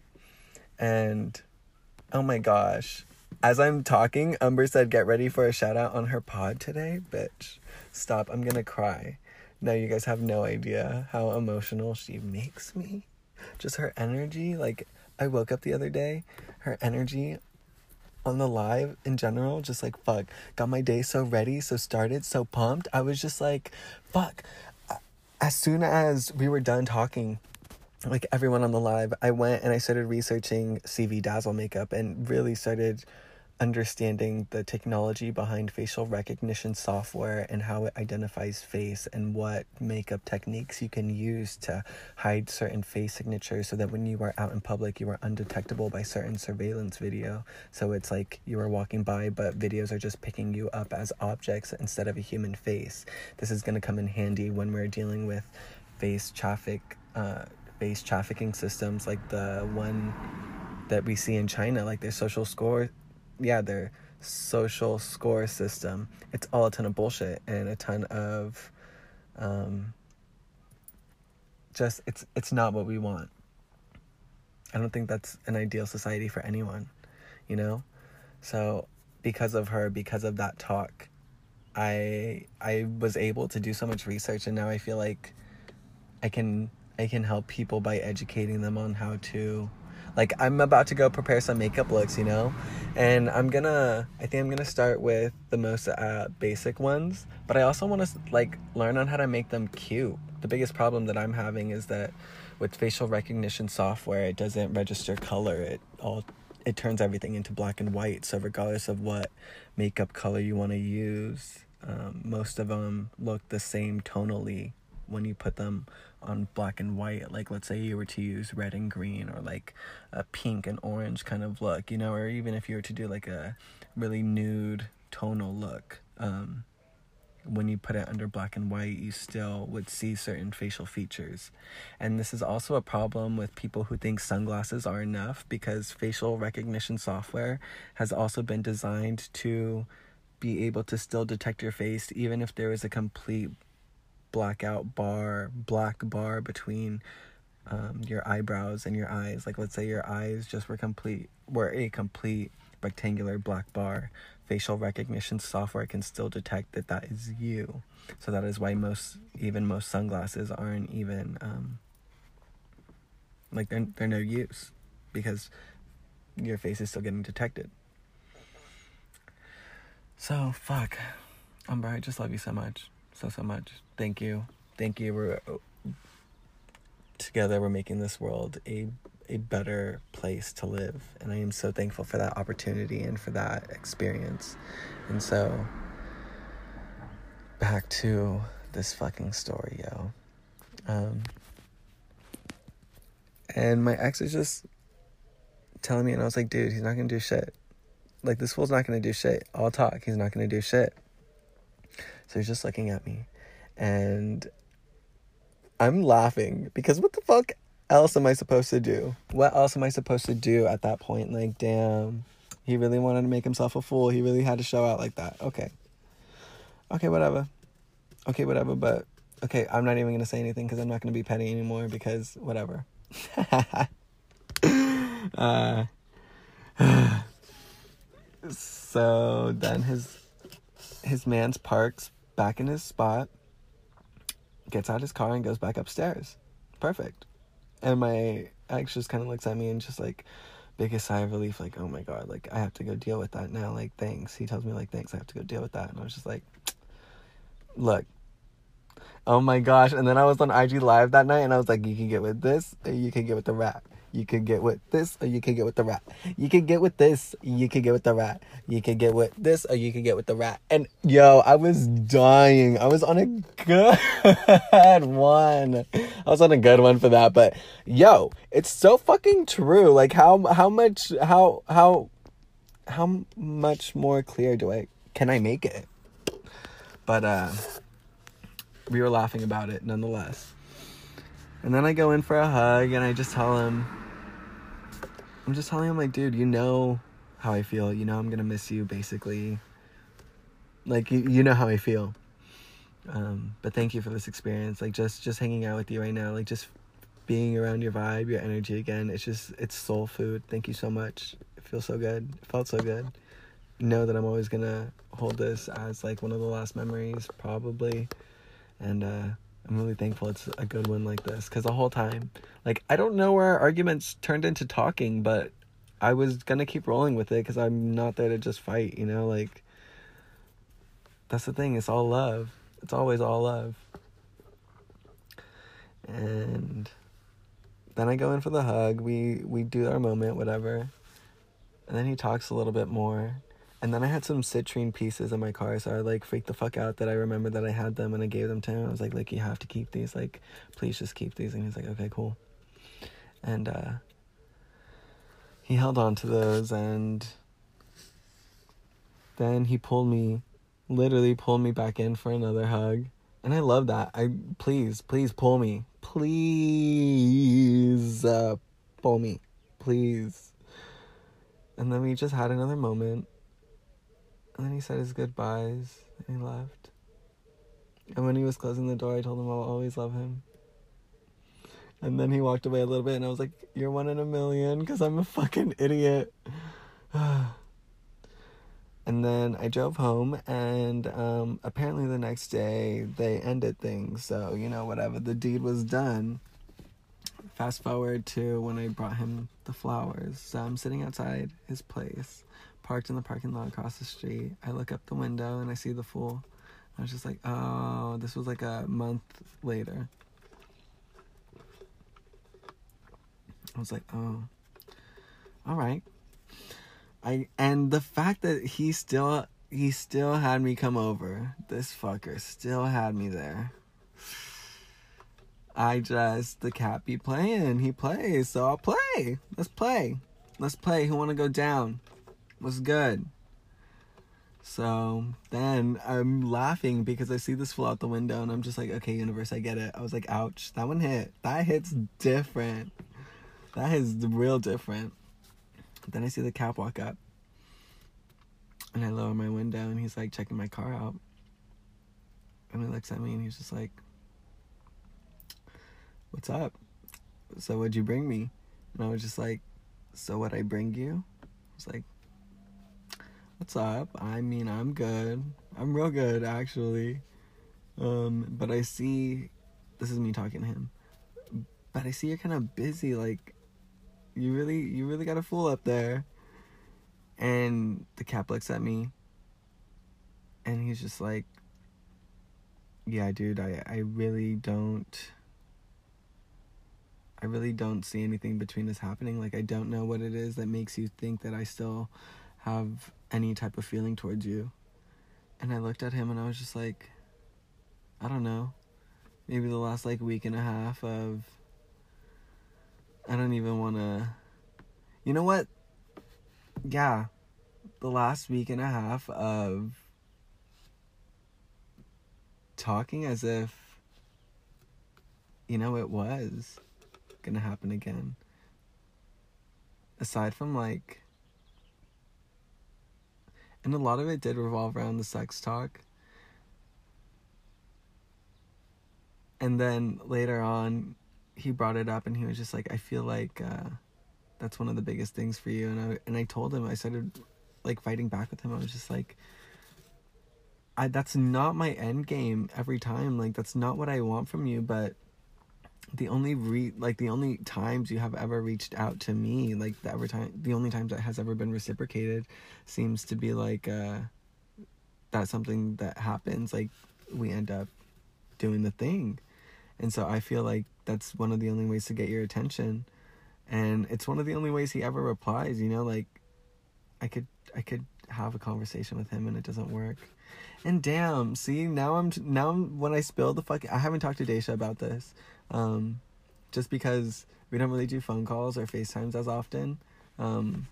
And, oh my gosh as I'm talking, Umber said, get ready for a shout out on her pod today. Bitch, stop. I'm gonna cry. Now, you guys have no idea how emotional she makes me. Just her energy. Like, I woke up the other day, her energy on the live in general, just like, fuck. Got my day so ready, so started, so pumped. I was just like, fuck. As soon as we were done talking, like everyone on the live, I went and I started researching CV Dazzle makeup and really started understanding the technology behind facial recognition software and how it identifies face and what makeup techniques you can use to hide certain face signatures so that when you are out in public you are undetectable by certain surveillance video. So it's like you are walking by but videos are just picking you up as objects instead of a human face. This is going to come in handy when we're dealing with face traffic uh, face trafficking systems like the one that we see in China like their social score yeah, their social score system, it's all a ton of bullshit and a ton of um, just it's it's not what we want. I don't think that's an ideal society for anyone, you know? So because of her, because of that talk, I I was able to do so much research and now I feel like I can I can help people by educating them on how to like I'm about to go prepare some makeup looks, you know? And I'm gonna I think I'm gonna start with the most uh, basic ones, but I also want to like learn on how to make them cute. The biggest problem that I'm having is that with facial recognition software, it doesn't register color. It all it turns everything into black and white. So regardless of what makeup color you want to use, um, most of them look the same tonally when you put them on black and white like let's say you were to use red and green or like a pink and orange kind of look you know or even if you were to do like a really nude tonal look um, when you put it under black and white, you still would see certain facial features. And this is also a problem with people who think sunglasses are enough because facial recognition software has also been designed to be able to still detect your face even if there is a complete blackout bar, black bar between um, your eyebrows and your eyes. Like let's say your eyes just were complete, were a complete rectangular black bar. Facial recognition software can still detect that that is you. So that is why most, even most sunglasses aren't even, um, like they're, they're no use because your face is still getting detected. So, fuck. Umber, I just love you so much so so much. Thank you, thank you. We're together. We're making this world a a better place to live, and I am so thankful for that opportunity and for that experience. And so, back to this fucking story, yo. Um, and my ex is just telling me, and I was like, dude, he's not gonna do shit. Like, this fool's not gonna do shit. I'll talk. He's not gonna do shit. So he's just looking at me. And I'm laughing because what the fuck else am I supposed to do? What else am I supposed to do at that point? Like, damn, he really wanted to make himself a fool. He really had to show out like that. Okay. Okay, whatever. Okay, whatever. But, okay, I'm not even to say anything because I'm not to be petty anymore because whatever. [LAUGHS] uh, [SIGHS] so then his his man's parks back in his spot, gets out his car and goes back upstairs. Perfect. And my ex just kind of looks at me and just like, biggest sigh of relief, like, oh my god, like I have to go deal with that now. Like, thanks. He tells me like, thanks. I have to go deal with that, and I was just like, look. Oh my gosh! And then I was on IG Live that night, and I was like, you can get with this, you can get with the rat. You can get with this, or you can get with the rat. You can get with this, you can get with the rat. You can get with this, or you can get with the rat. And yo, I was dying. I was on a good [LAUGHS] one. I was on a good one for that. But yo, it's so fucking true. Like how how much how how how much more clear do I can I make it? But uh we were laughing about it nonetheless. And then I go in for a hug and I just tell him I'm just telling him like, dude, you know how I feel. You know I'm gonna miss you basically. Like you, you know how I feel. Um, but thank you for this experience. Like just just hanging out with you right now, like just being around your vibe, your energy again. It's just it's soul food. Thank you so much. It feels so good. It felt so good. Know that I'm always gonna hold this as like one of the last memories, probably. And uh I'm really thankful it's a good one like this because the whole time, like, I don't know where our arguments turned into talking, but I was gonna keep rolling with it because I'm not there to just fight, you know? Like, that's the thing, it's all love. It's always all love. And then I go in for the hug. We we do our moment, whatever. And then he talks a little bit more. And then I had some citrine pieces in my car, so I like freaked the fuck out that I remembered that I had them and I gave them to him. I was like, like you have to keep these, like, please just keep these. And he's like, okay, cool. And uh, he held on to those, and then he pulled me, literally pulled me back in for another hug. And I love that. I please, please pull me, please uh, pull me, please. And then we just had another moment and then he said his goodbyes and he left. And when he was closing the door, I told him I'll always love him. And then he walked away a little bit, and I was like, You're one in a million because I'm a fucking idiot. [SIGHS] and then I drove home, and um, apparently the next day they ended things. So, you know, whatever, the deed was done. Fast forward to when I brought him the flowers. So I'm sitting outside his place parked in the parking lot across the street. I look up the window and I see the fool. I was just like, oh, this was like a month later. I was like, oh, all right. I and the fact that he still he still had me come over. This fucker still had me there. I just the cat be playing. He plays, so I'll play. Let's play. Let's play. Who wanna go down? Was good. So then I'm laughing because I see this flow out the window and I'm just like, okay, universe, I get it. I was like, ouch, that one hit. That hit's different. That is real different. Then I see the cap walk up and I lower my window and he's like checking my car out. And he looks at me and he's just like, what's up? So what'd you bring me? And I was just like, so what I bring you? I was like, What's up? I mean, I'm good. I'm real good, actually. Um, but I see, this is me talking to him. But I see you're kind of busy. Like, you really, you really got a fool up there. And the cap looks at me, and he's just like, "Yeah, dude, I, I really don't." I really don't see anything between us happening. Like, I don't know what it is that makes you think that I still have any type of feeling towards you. And I looked at him and I was just like, I don't know. Maybe the last like week and a half of. I don't even want to. You know what? Yeah. The last week and a half of talking as if, you know, it was gonna happen again. Aside from like and a lot of it did revolve around the sex talk. And then later on, he brought it up and he was just like, I feel like uh, that's one of the biggest things for you. And I, and I told him, I started like fighting back with him. I was just like, I, that's not my end game every time. Like, that's not what I want from you. But the only re like the only times you have ever reached out to me like the every time the only times that has ever been reciprocated seems to be like uh that's something that happens like we end up doing the thing. And so i feel like that's one of the only ways to get your attention. And it's one of the only ways he ever replies you know like i could i could have a conversation with him and it doesn't work. And damn see now i'm now I'm, when i spill the fuck i haven't talked to Daisha about this um just because we don't really do phone calls or facetimes as often. Um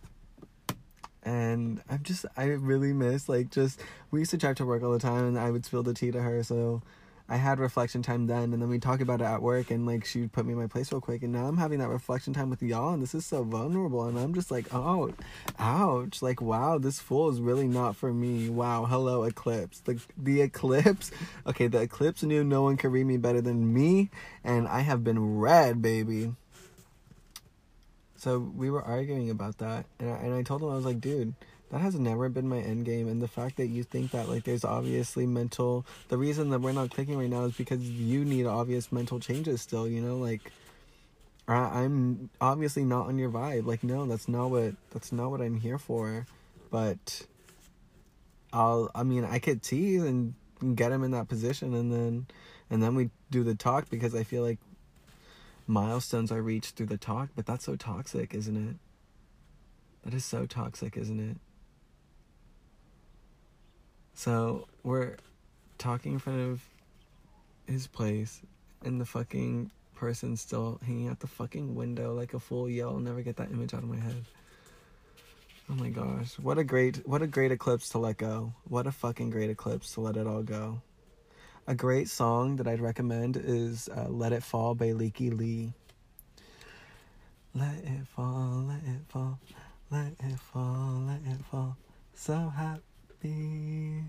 and i'm just i really miss like just we used to drive to work all the time and i would spill the tea to her so I had reflection time then, and then we talk about it at work, and like she would put me in my place real quick, and now I'm having that reflection time with y'all, and this is so vulnerable, and I'm just like, oh, ouch, like wow, this fool is really not for me. Wow, hello eclipse, the the eclipse, [LAUGHS] okay, the eclipse knew no one could read me better than me, and I have been read, baby. So we were arguing about that, and I, and I told him I was like, dude that has never been my end game and the fact that you think that like there's obviously mental the reason that we're not clicking right now is because you need obvious mental changes still you know like I, i'm obviously not on your vibe. Like no that's not what that's not what i'm here for. But i'll i mean i could tease and get him in that position and then and then we do the talk because i feel like milestones are reached through the talk but that's so toxic isn't it? That is so toxic isn't it so we're talking in front of his place, and the fucking person still hanging out the fucking window like a fool. Yo, I'll never get that image out of my head. Oh my gosh, what a great, what a great eclipse to let go. What a fucking great eclipse to let it all go. A great song that I'd recommend is uh, "Let It Fall" by Lykke Lee. Let it fall, let it fall, let it fall, let it fall. So happy happy,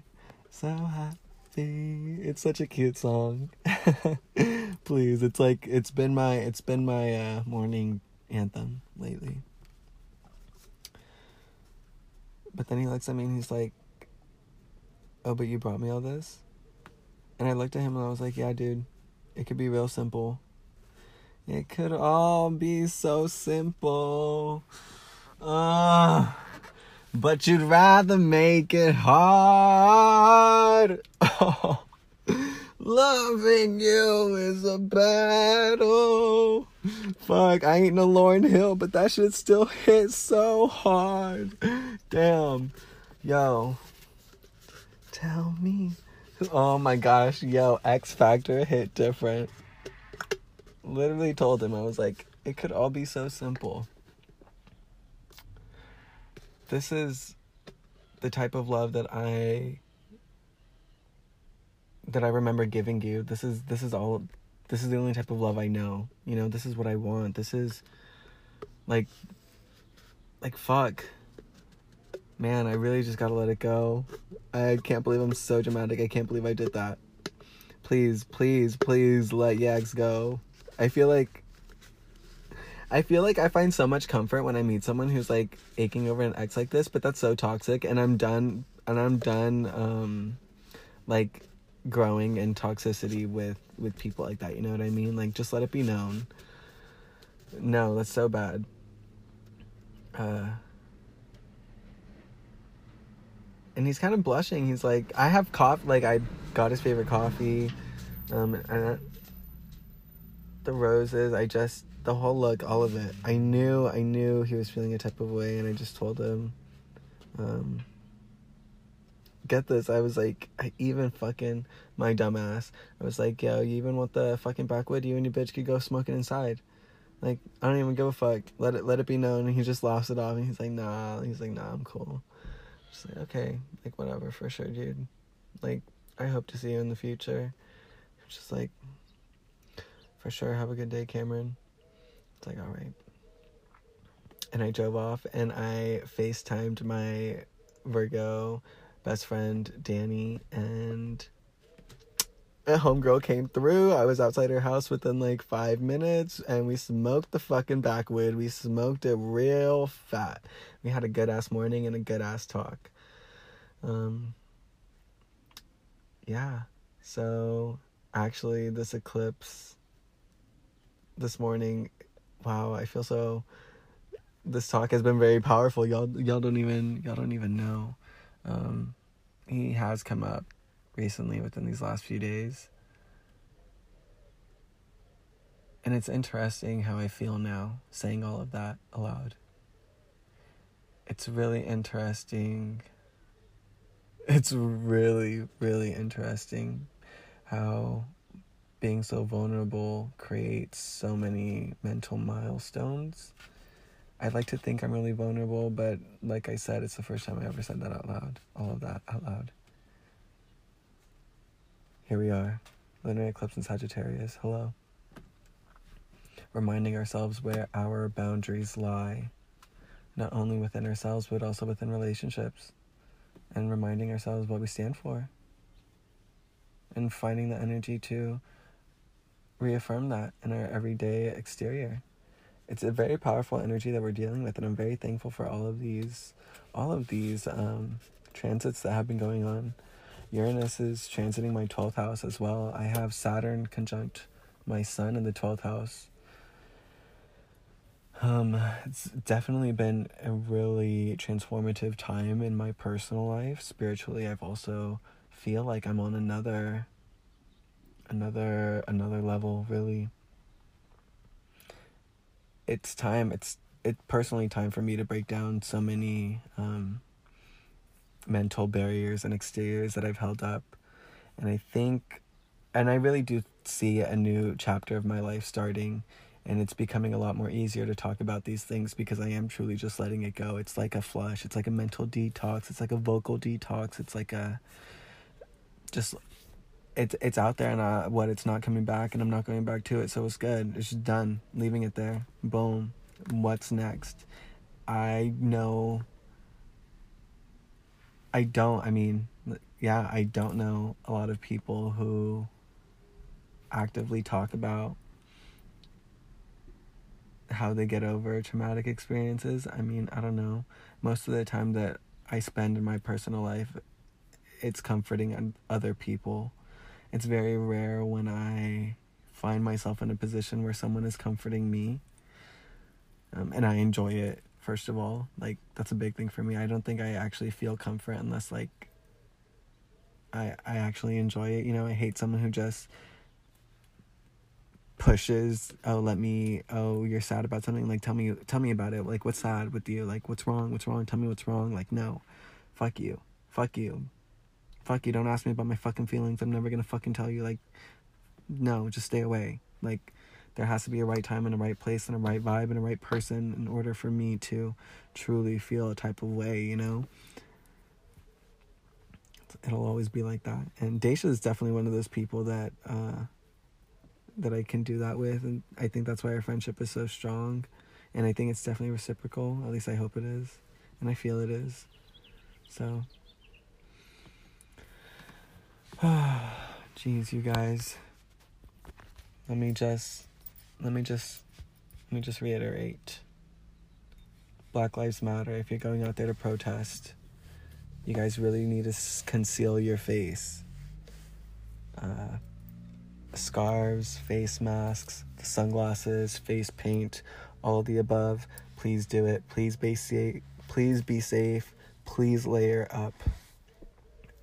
so happy. It's such a cute song. [LAUGHS] Please, it's like it's been my it's been my uh, morning anthem lately. But then he looks at me and he's like, "Oh, but you brought me all this." And I looked at him and I was like, "Yeah, dude, it could be real simple. It could all be so simple." Ah. Uh, but you'd rather make it hard. [LAUGHS] loving you is a battle. Fuck, I ain't no Lauren Hill, but that shit still hit so hard. Damn. Yo. Tell me. Oh my gosh, yo, X Factor hit different. Literally told him, I was like, it could all be so simple this is the type of love that I that I remember giving you. This is this is all this is the only type of love I know. You know, this is what I want. This is like like fuck. Man, I really just got to let it go. I can't believe I'm so dramatic. I can't believe I did that. Please, please, please let Yags go. I feel like I feel like I find so much comfort when I meet someone who's like aching over an ex like this, but that's so toxic and I'm done and I'm done um like growing in toxicity with with people like that, you know what I mean? Like just let it be known. No, that's so bad. Uh and he's kind of blushing. He's like, I have coffee. Like I got his favorite coffee, um, and the roses. I just the whole look, all of it. I knew, I knew he was feeling a type of way, and I just told him. Um, get this, I was like, I even fucking my dumbass. I was like, yo, you even want the fucking backwood? You and your bitch could go smoking inside. Like, I don't even give a fuck. Let it, let it be known. And he just laughs it off, and he's like, nah. He's like, nah, I'm cool. Just like, okay, like whatever, for sure, dude. Like, I hope to see you in the future. Just like, for sure, have a good day, Cameron. Like, all right. And I drove off and I FaceTimed my Virgo best friend, Danny, and a homegirl came through. I was outside her house within like five minutes and we smoked the fucking backwood. We smoked it real fat. We had a good ass morning and a good ass talk. Um, yeah. So actually, this eclipse this morning. Wow, I feel so. This talk has been very powerful. Y'all, y'all don't even, y'all don't even know. Um, he has come up recently within these last few days. And it's interesting how I feel now saying all of that aloud. It's really interesting. It's really, really interesting how being so vulnerable creates so many mental milestones. I'd like to think I'm really vulnerable, but like I said, it's the first time I ever said that out loud. All of that out loud. Here we are, lunar eclipse in Sagittarius. Hello. Reminding ourselves where our boundaries lie, not only within ourselves, but also within relationships, and reminding ourselves what we stand for, and finding the energy to reaffirm that in our everyday exterior. It's a very powerful energy that we're dealing with, and I'm very thankful for all of these, all of these um, transits that have been going on Uranus is transiting my 12th house as well. I have Saturn conjunct my sun in the 12th house. Um, it's definitely been a really transformative time in my personal life. Spiritually, I've also feel like I'm on another another another level really. It's time it's it personally time for me to break down so many um mental barriers and exteriors that I've held up. And I think, and I really do see a new chapter of my life starting. And it's becoming a lot more easier to talk about these things because I am truly just letting it go. It's like a flush, it's like a mental detox, it's like a vocal detox, it's like a just it's it's out there and uh, what it's not coming back and I'm not going back to it. So it's good. It's just done. Leaving it there. Boom. What's next? I know. I don't, I mean, yeah, I don't know a lot of people who actively talk about how they get over traumatic experiences. I mean, I don't know. Most of the time that I spend in my personal life, it's comforting other people. It's very rare when I find myself in a position where someone is comforting me. Um, and I enjoy it first of all. Like that's a big thing for me. I don't think I actually feel comfort unless like I I actually enjoy it. You know, I hate someone who just pushes oh let me oh you're sad about something like tell me tell me about it like what's sad with you like what's wrong what's wrong tell me what's wrong like no fuck you fuck you fuck you don't ask me about my fucking feelings i'm never gonna fucking tell you like no just stay away like there has to be a right time and a right place and a right vibe and a right person in order for me to truly feel a type of way, you know? It'll always be like that. And Daisha is definitely one of those people that uh, that I can do that with, and I think that's why our friendship is so strong. And I think it's definitely reciprocal. At least I hope it is, and I feel it is. So, [SIGHS] jeez, you guys. Let me just let me just let me just reiterate. Black Lives Matter. If you're going out there to protest, you guys really need to conceal your face. Uh, scarves, face masks, sunglasses, face paint, all the above. Please do it. Please be safe. Please be safe. Please layer up.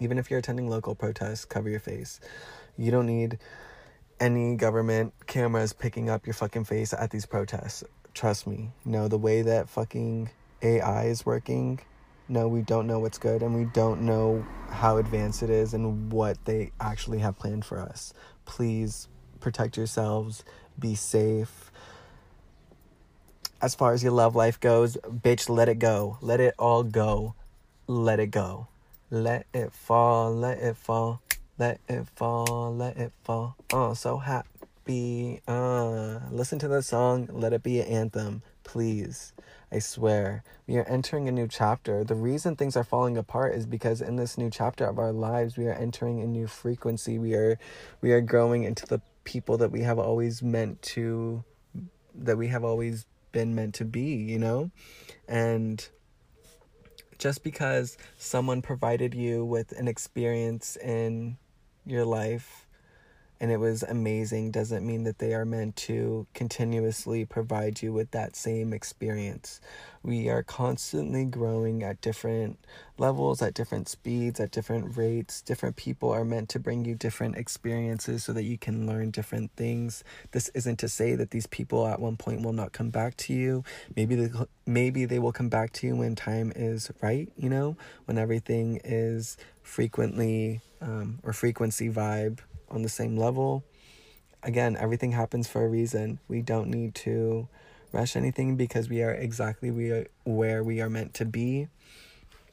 Even if you're attending local protests, cover your face. You don't need any government cameras picking up your fucking face at these protests. Trust me. No, the way that fucking AI is working, no, we don't know what's good and we don't know how advanced it is and what they actually have planned for us. Please protect yourselves, be safe. As far as your love life goes, bitch, let it go. Let it all go. Let it go. Let it fall, let it fall. Let it fall, let it fall. Oh, so happy. Uh, listen to the song. Let it be an anthem, please. I swear. We are entering a new chapter. The reason things are falling apart is because in this new chapter of our lives, we are entering a new frequency. We are we are growing into the people that we have always meant to that we have always been meant to be, you know? And just because someone provided you with an experience in your life and it was amazing doesn't mean that they are meant to continuously provide you with that same experience. We are constantly growing at different levels, at different speeds, at different rates. Different people are meant to bring you different experiences so that you can learn different things. This isn't to say that these people at one point will not come back to you. Maybe they, maybe they will come back to you when time is right, you know, when everything is frequently um, or frequency vibe on the same level. Again, everything happens for a reason. We don't need to rush anything because we are exactly we are where we are meant to be.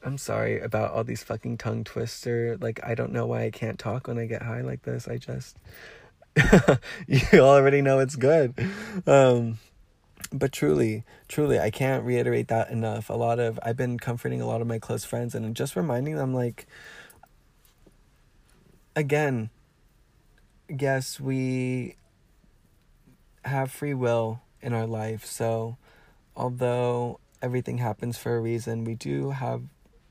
I'm sorry about all these fucking tongue twister. Like I don't know why I can't talk when I get high like this. I just [LAUGHS] you already know it's good. Um but truly, truly, I can't reiterate that enough. A lot of I've been comforting a lot of my close friends and just reminding them like again, yes, we have free will in our life. So, although everything happens for a reason, we do have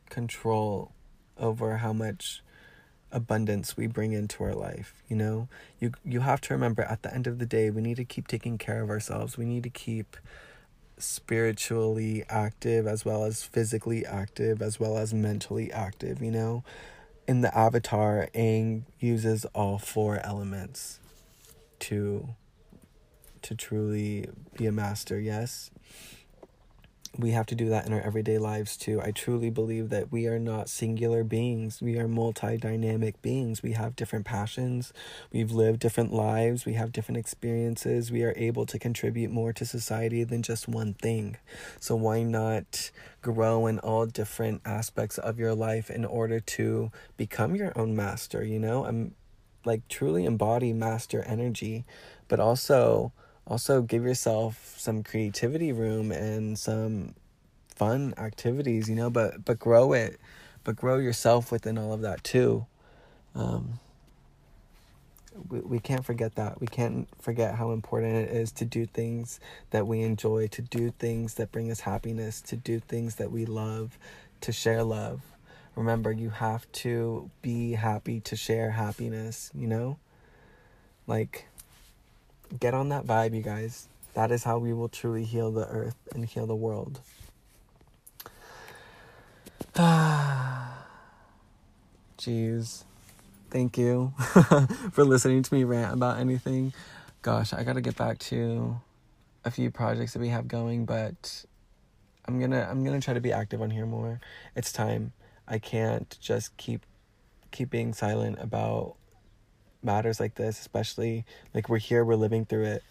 control over how much abundance we bring into our life you know? You you have to remember at the end of the day we need to keep taking care of ourselves. We need to keep spiritually active as well as physically active as well as mentally active you know in the avatar, Aang uses all four elements to to truly be a master. Yes. We have to do that in our everyday lives too. I truly believe that we are not singular beings. We are multi dynamic beings. We have different passions. We've lived different lives. We have different experiences. We are able to contribute more to society than just one thing. So, why not grow in all different aspects of your life in order to become your own master? You know, I'm like truly embody master energy, but also also give yourself some creativity room and some fun activities you know but but grow it but grow yourself within all of that too. Um, we, we can't forget that. We can't forget how important it is to do things that we enjoy to do things that bring us happiness to do things that we love to share love. Remember you have to be happy to share happiness you know? Like get on that vibe, you guys. That is how we will truly heal the earth and heal the world. [SIGHS] Jeez. Thank you [LAUGHS] for listening to me rant about anything. Gosh, I got to get back to a few projects that we have going, but I'm going to I'm going to try to be active on here more. It's time. I can't just keep keep being silent about matters like this, especially like we're here, we're living through it.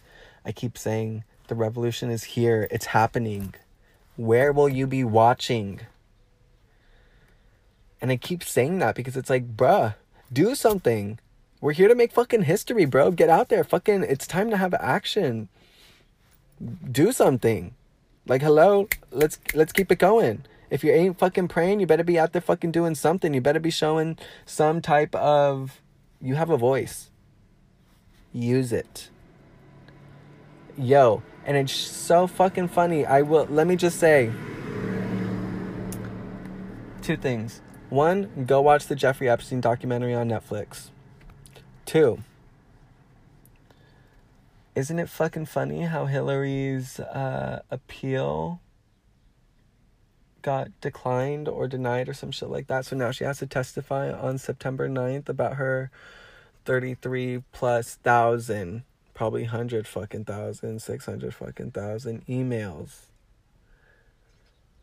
I keep saying the revolution is here, it's happening. Where will you be watching? And I keep saying that because it's like, bruh, do something. We're here to make fucking history, bro. Get out there. Fucking, it's time to have action. Do something. Like, hello, let's let's keep it going. If you ain't fucking praying, you better be out there fucking doing something. You better be showing some type of you have a voice. Use it. Yo, and it's so fucking funny. I will let me just say two things. One, go watch the Jeffrey Epstein documentary on Netflix. Two, isn't it fucking funny how Hillary's uh, appeal got declined or denied or some shit like that. So now she has to testify on September 9th about her 33 plus thousand, probably 100 fucking thousand, 600 fucking thousand emails.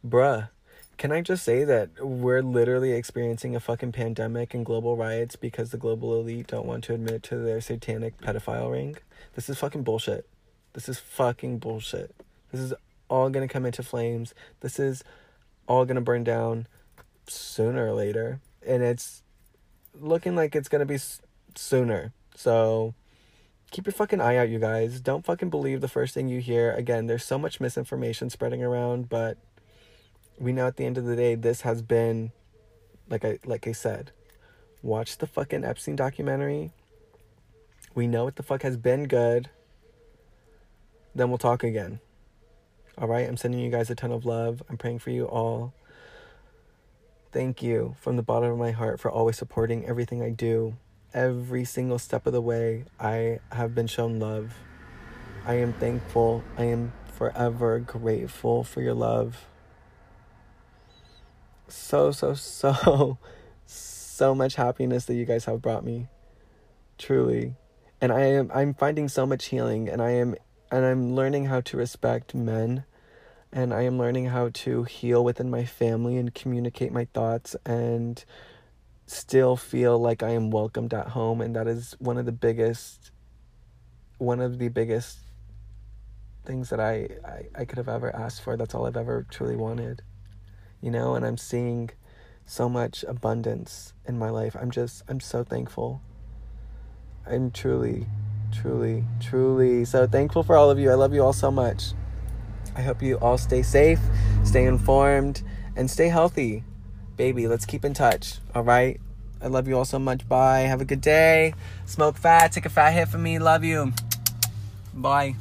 Bruh, can I just say that we're literally experiencing a fucking pandemic and global riots because the global elite don't want to admit to their satanic pedophile ring? This is fucking bullshit. This is fucking bullshit. This is all gonna come into flames. This is all gonna burn down sooner or later, and it's looking like it's gonna be sooner. So keep your fucking eye out, you guys. Don't fucking believe the first thing you hear. Again, there's so much misinformation spreading around, but we know at the end of the day, this has been, like I like I said, watch the fucking Epstein documentary. We know what the fuck has been good. Then we'll talk again. All right, I'm sending you guys a ton of love. I'm praying for you all. Thank you from the bottom of my heart for always supporting everything I do. every single step of the way, I have been shown love. I am thankful. I am forever grateful for your love. So, so, so, [LAUGHS] so much happiness that you guys have brought me. Truly. And I am I'm finding so much healing and I am and I'm learning how to respect men and I am learning how to heal within my family and communicate my thoughts and still feel like I am welcomed at home and that is one of the biggest one of the biggest things that I, I, I could have ever asked for. That's all I've ever truly wanted. You know, and I'm seeing so much abundance in my life. I'm just I'm so thankful. I'm truly, truly, truly so thankful for all of you. I love you all so much. I hope you all stay safe, stay informed, and stay healthy. Baby, let's keep in touch, all right? I love you all so much. Bye. Have a good day. Smoke fat. Take a fat hit for me. Love you. Bye.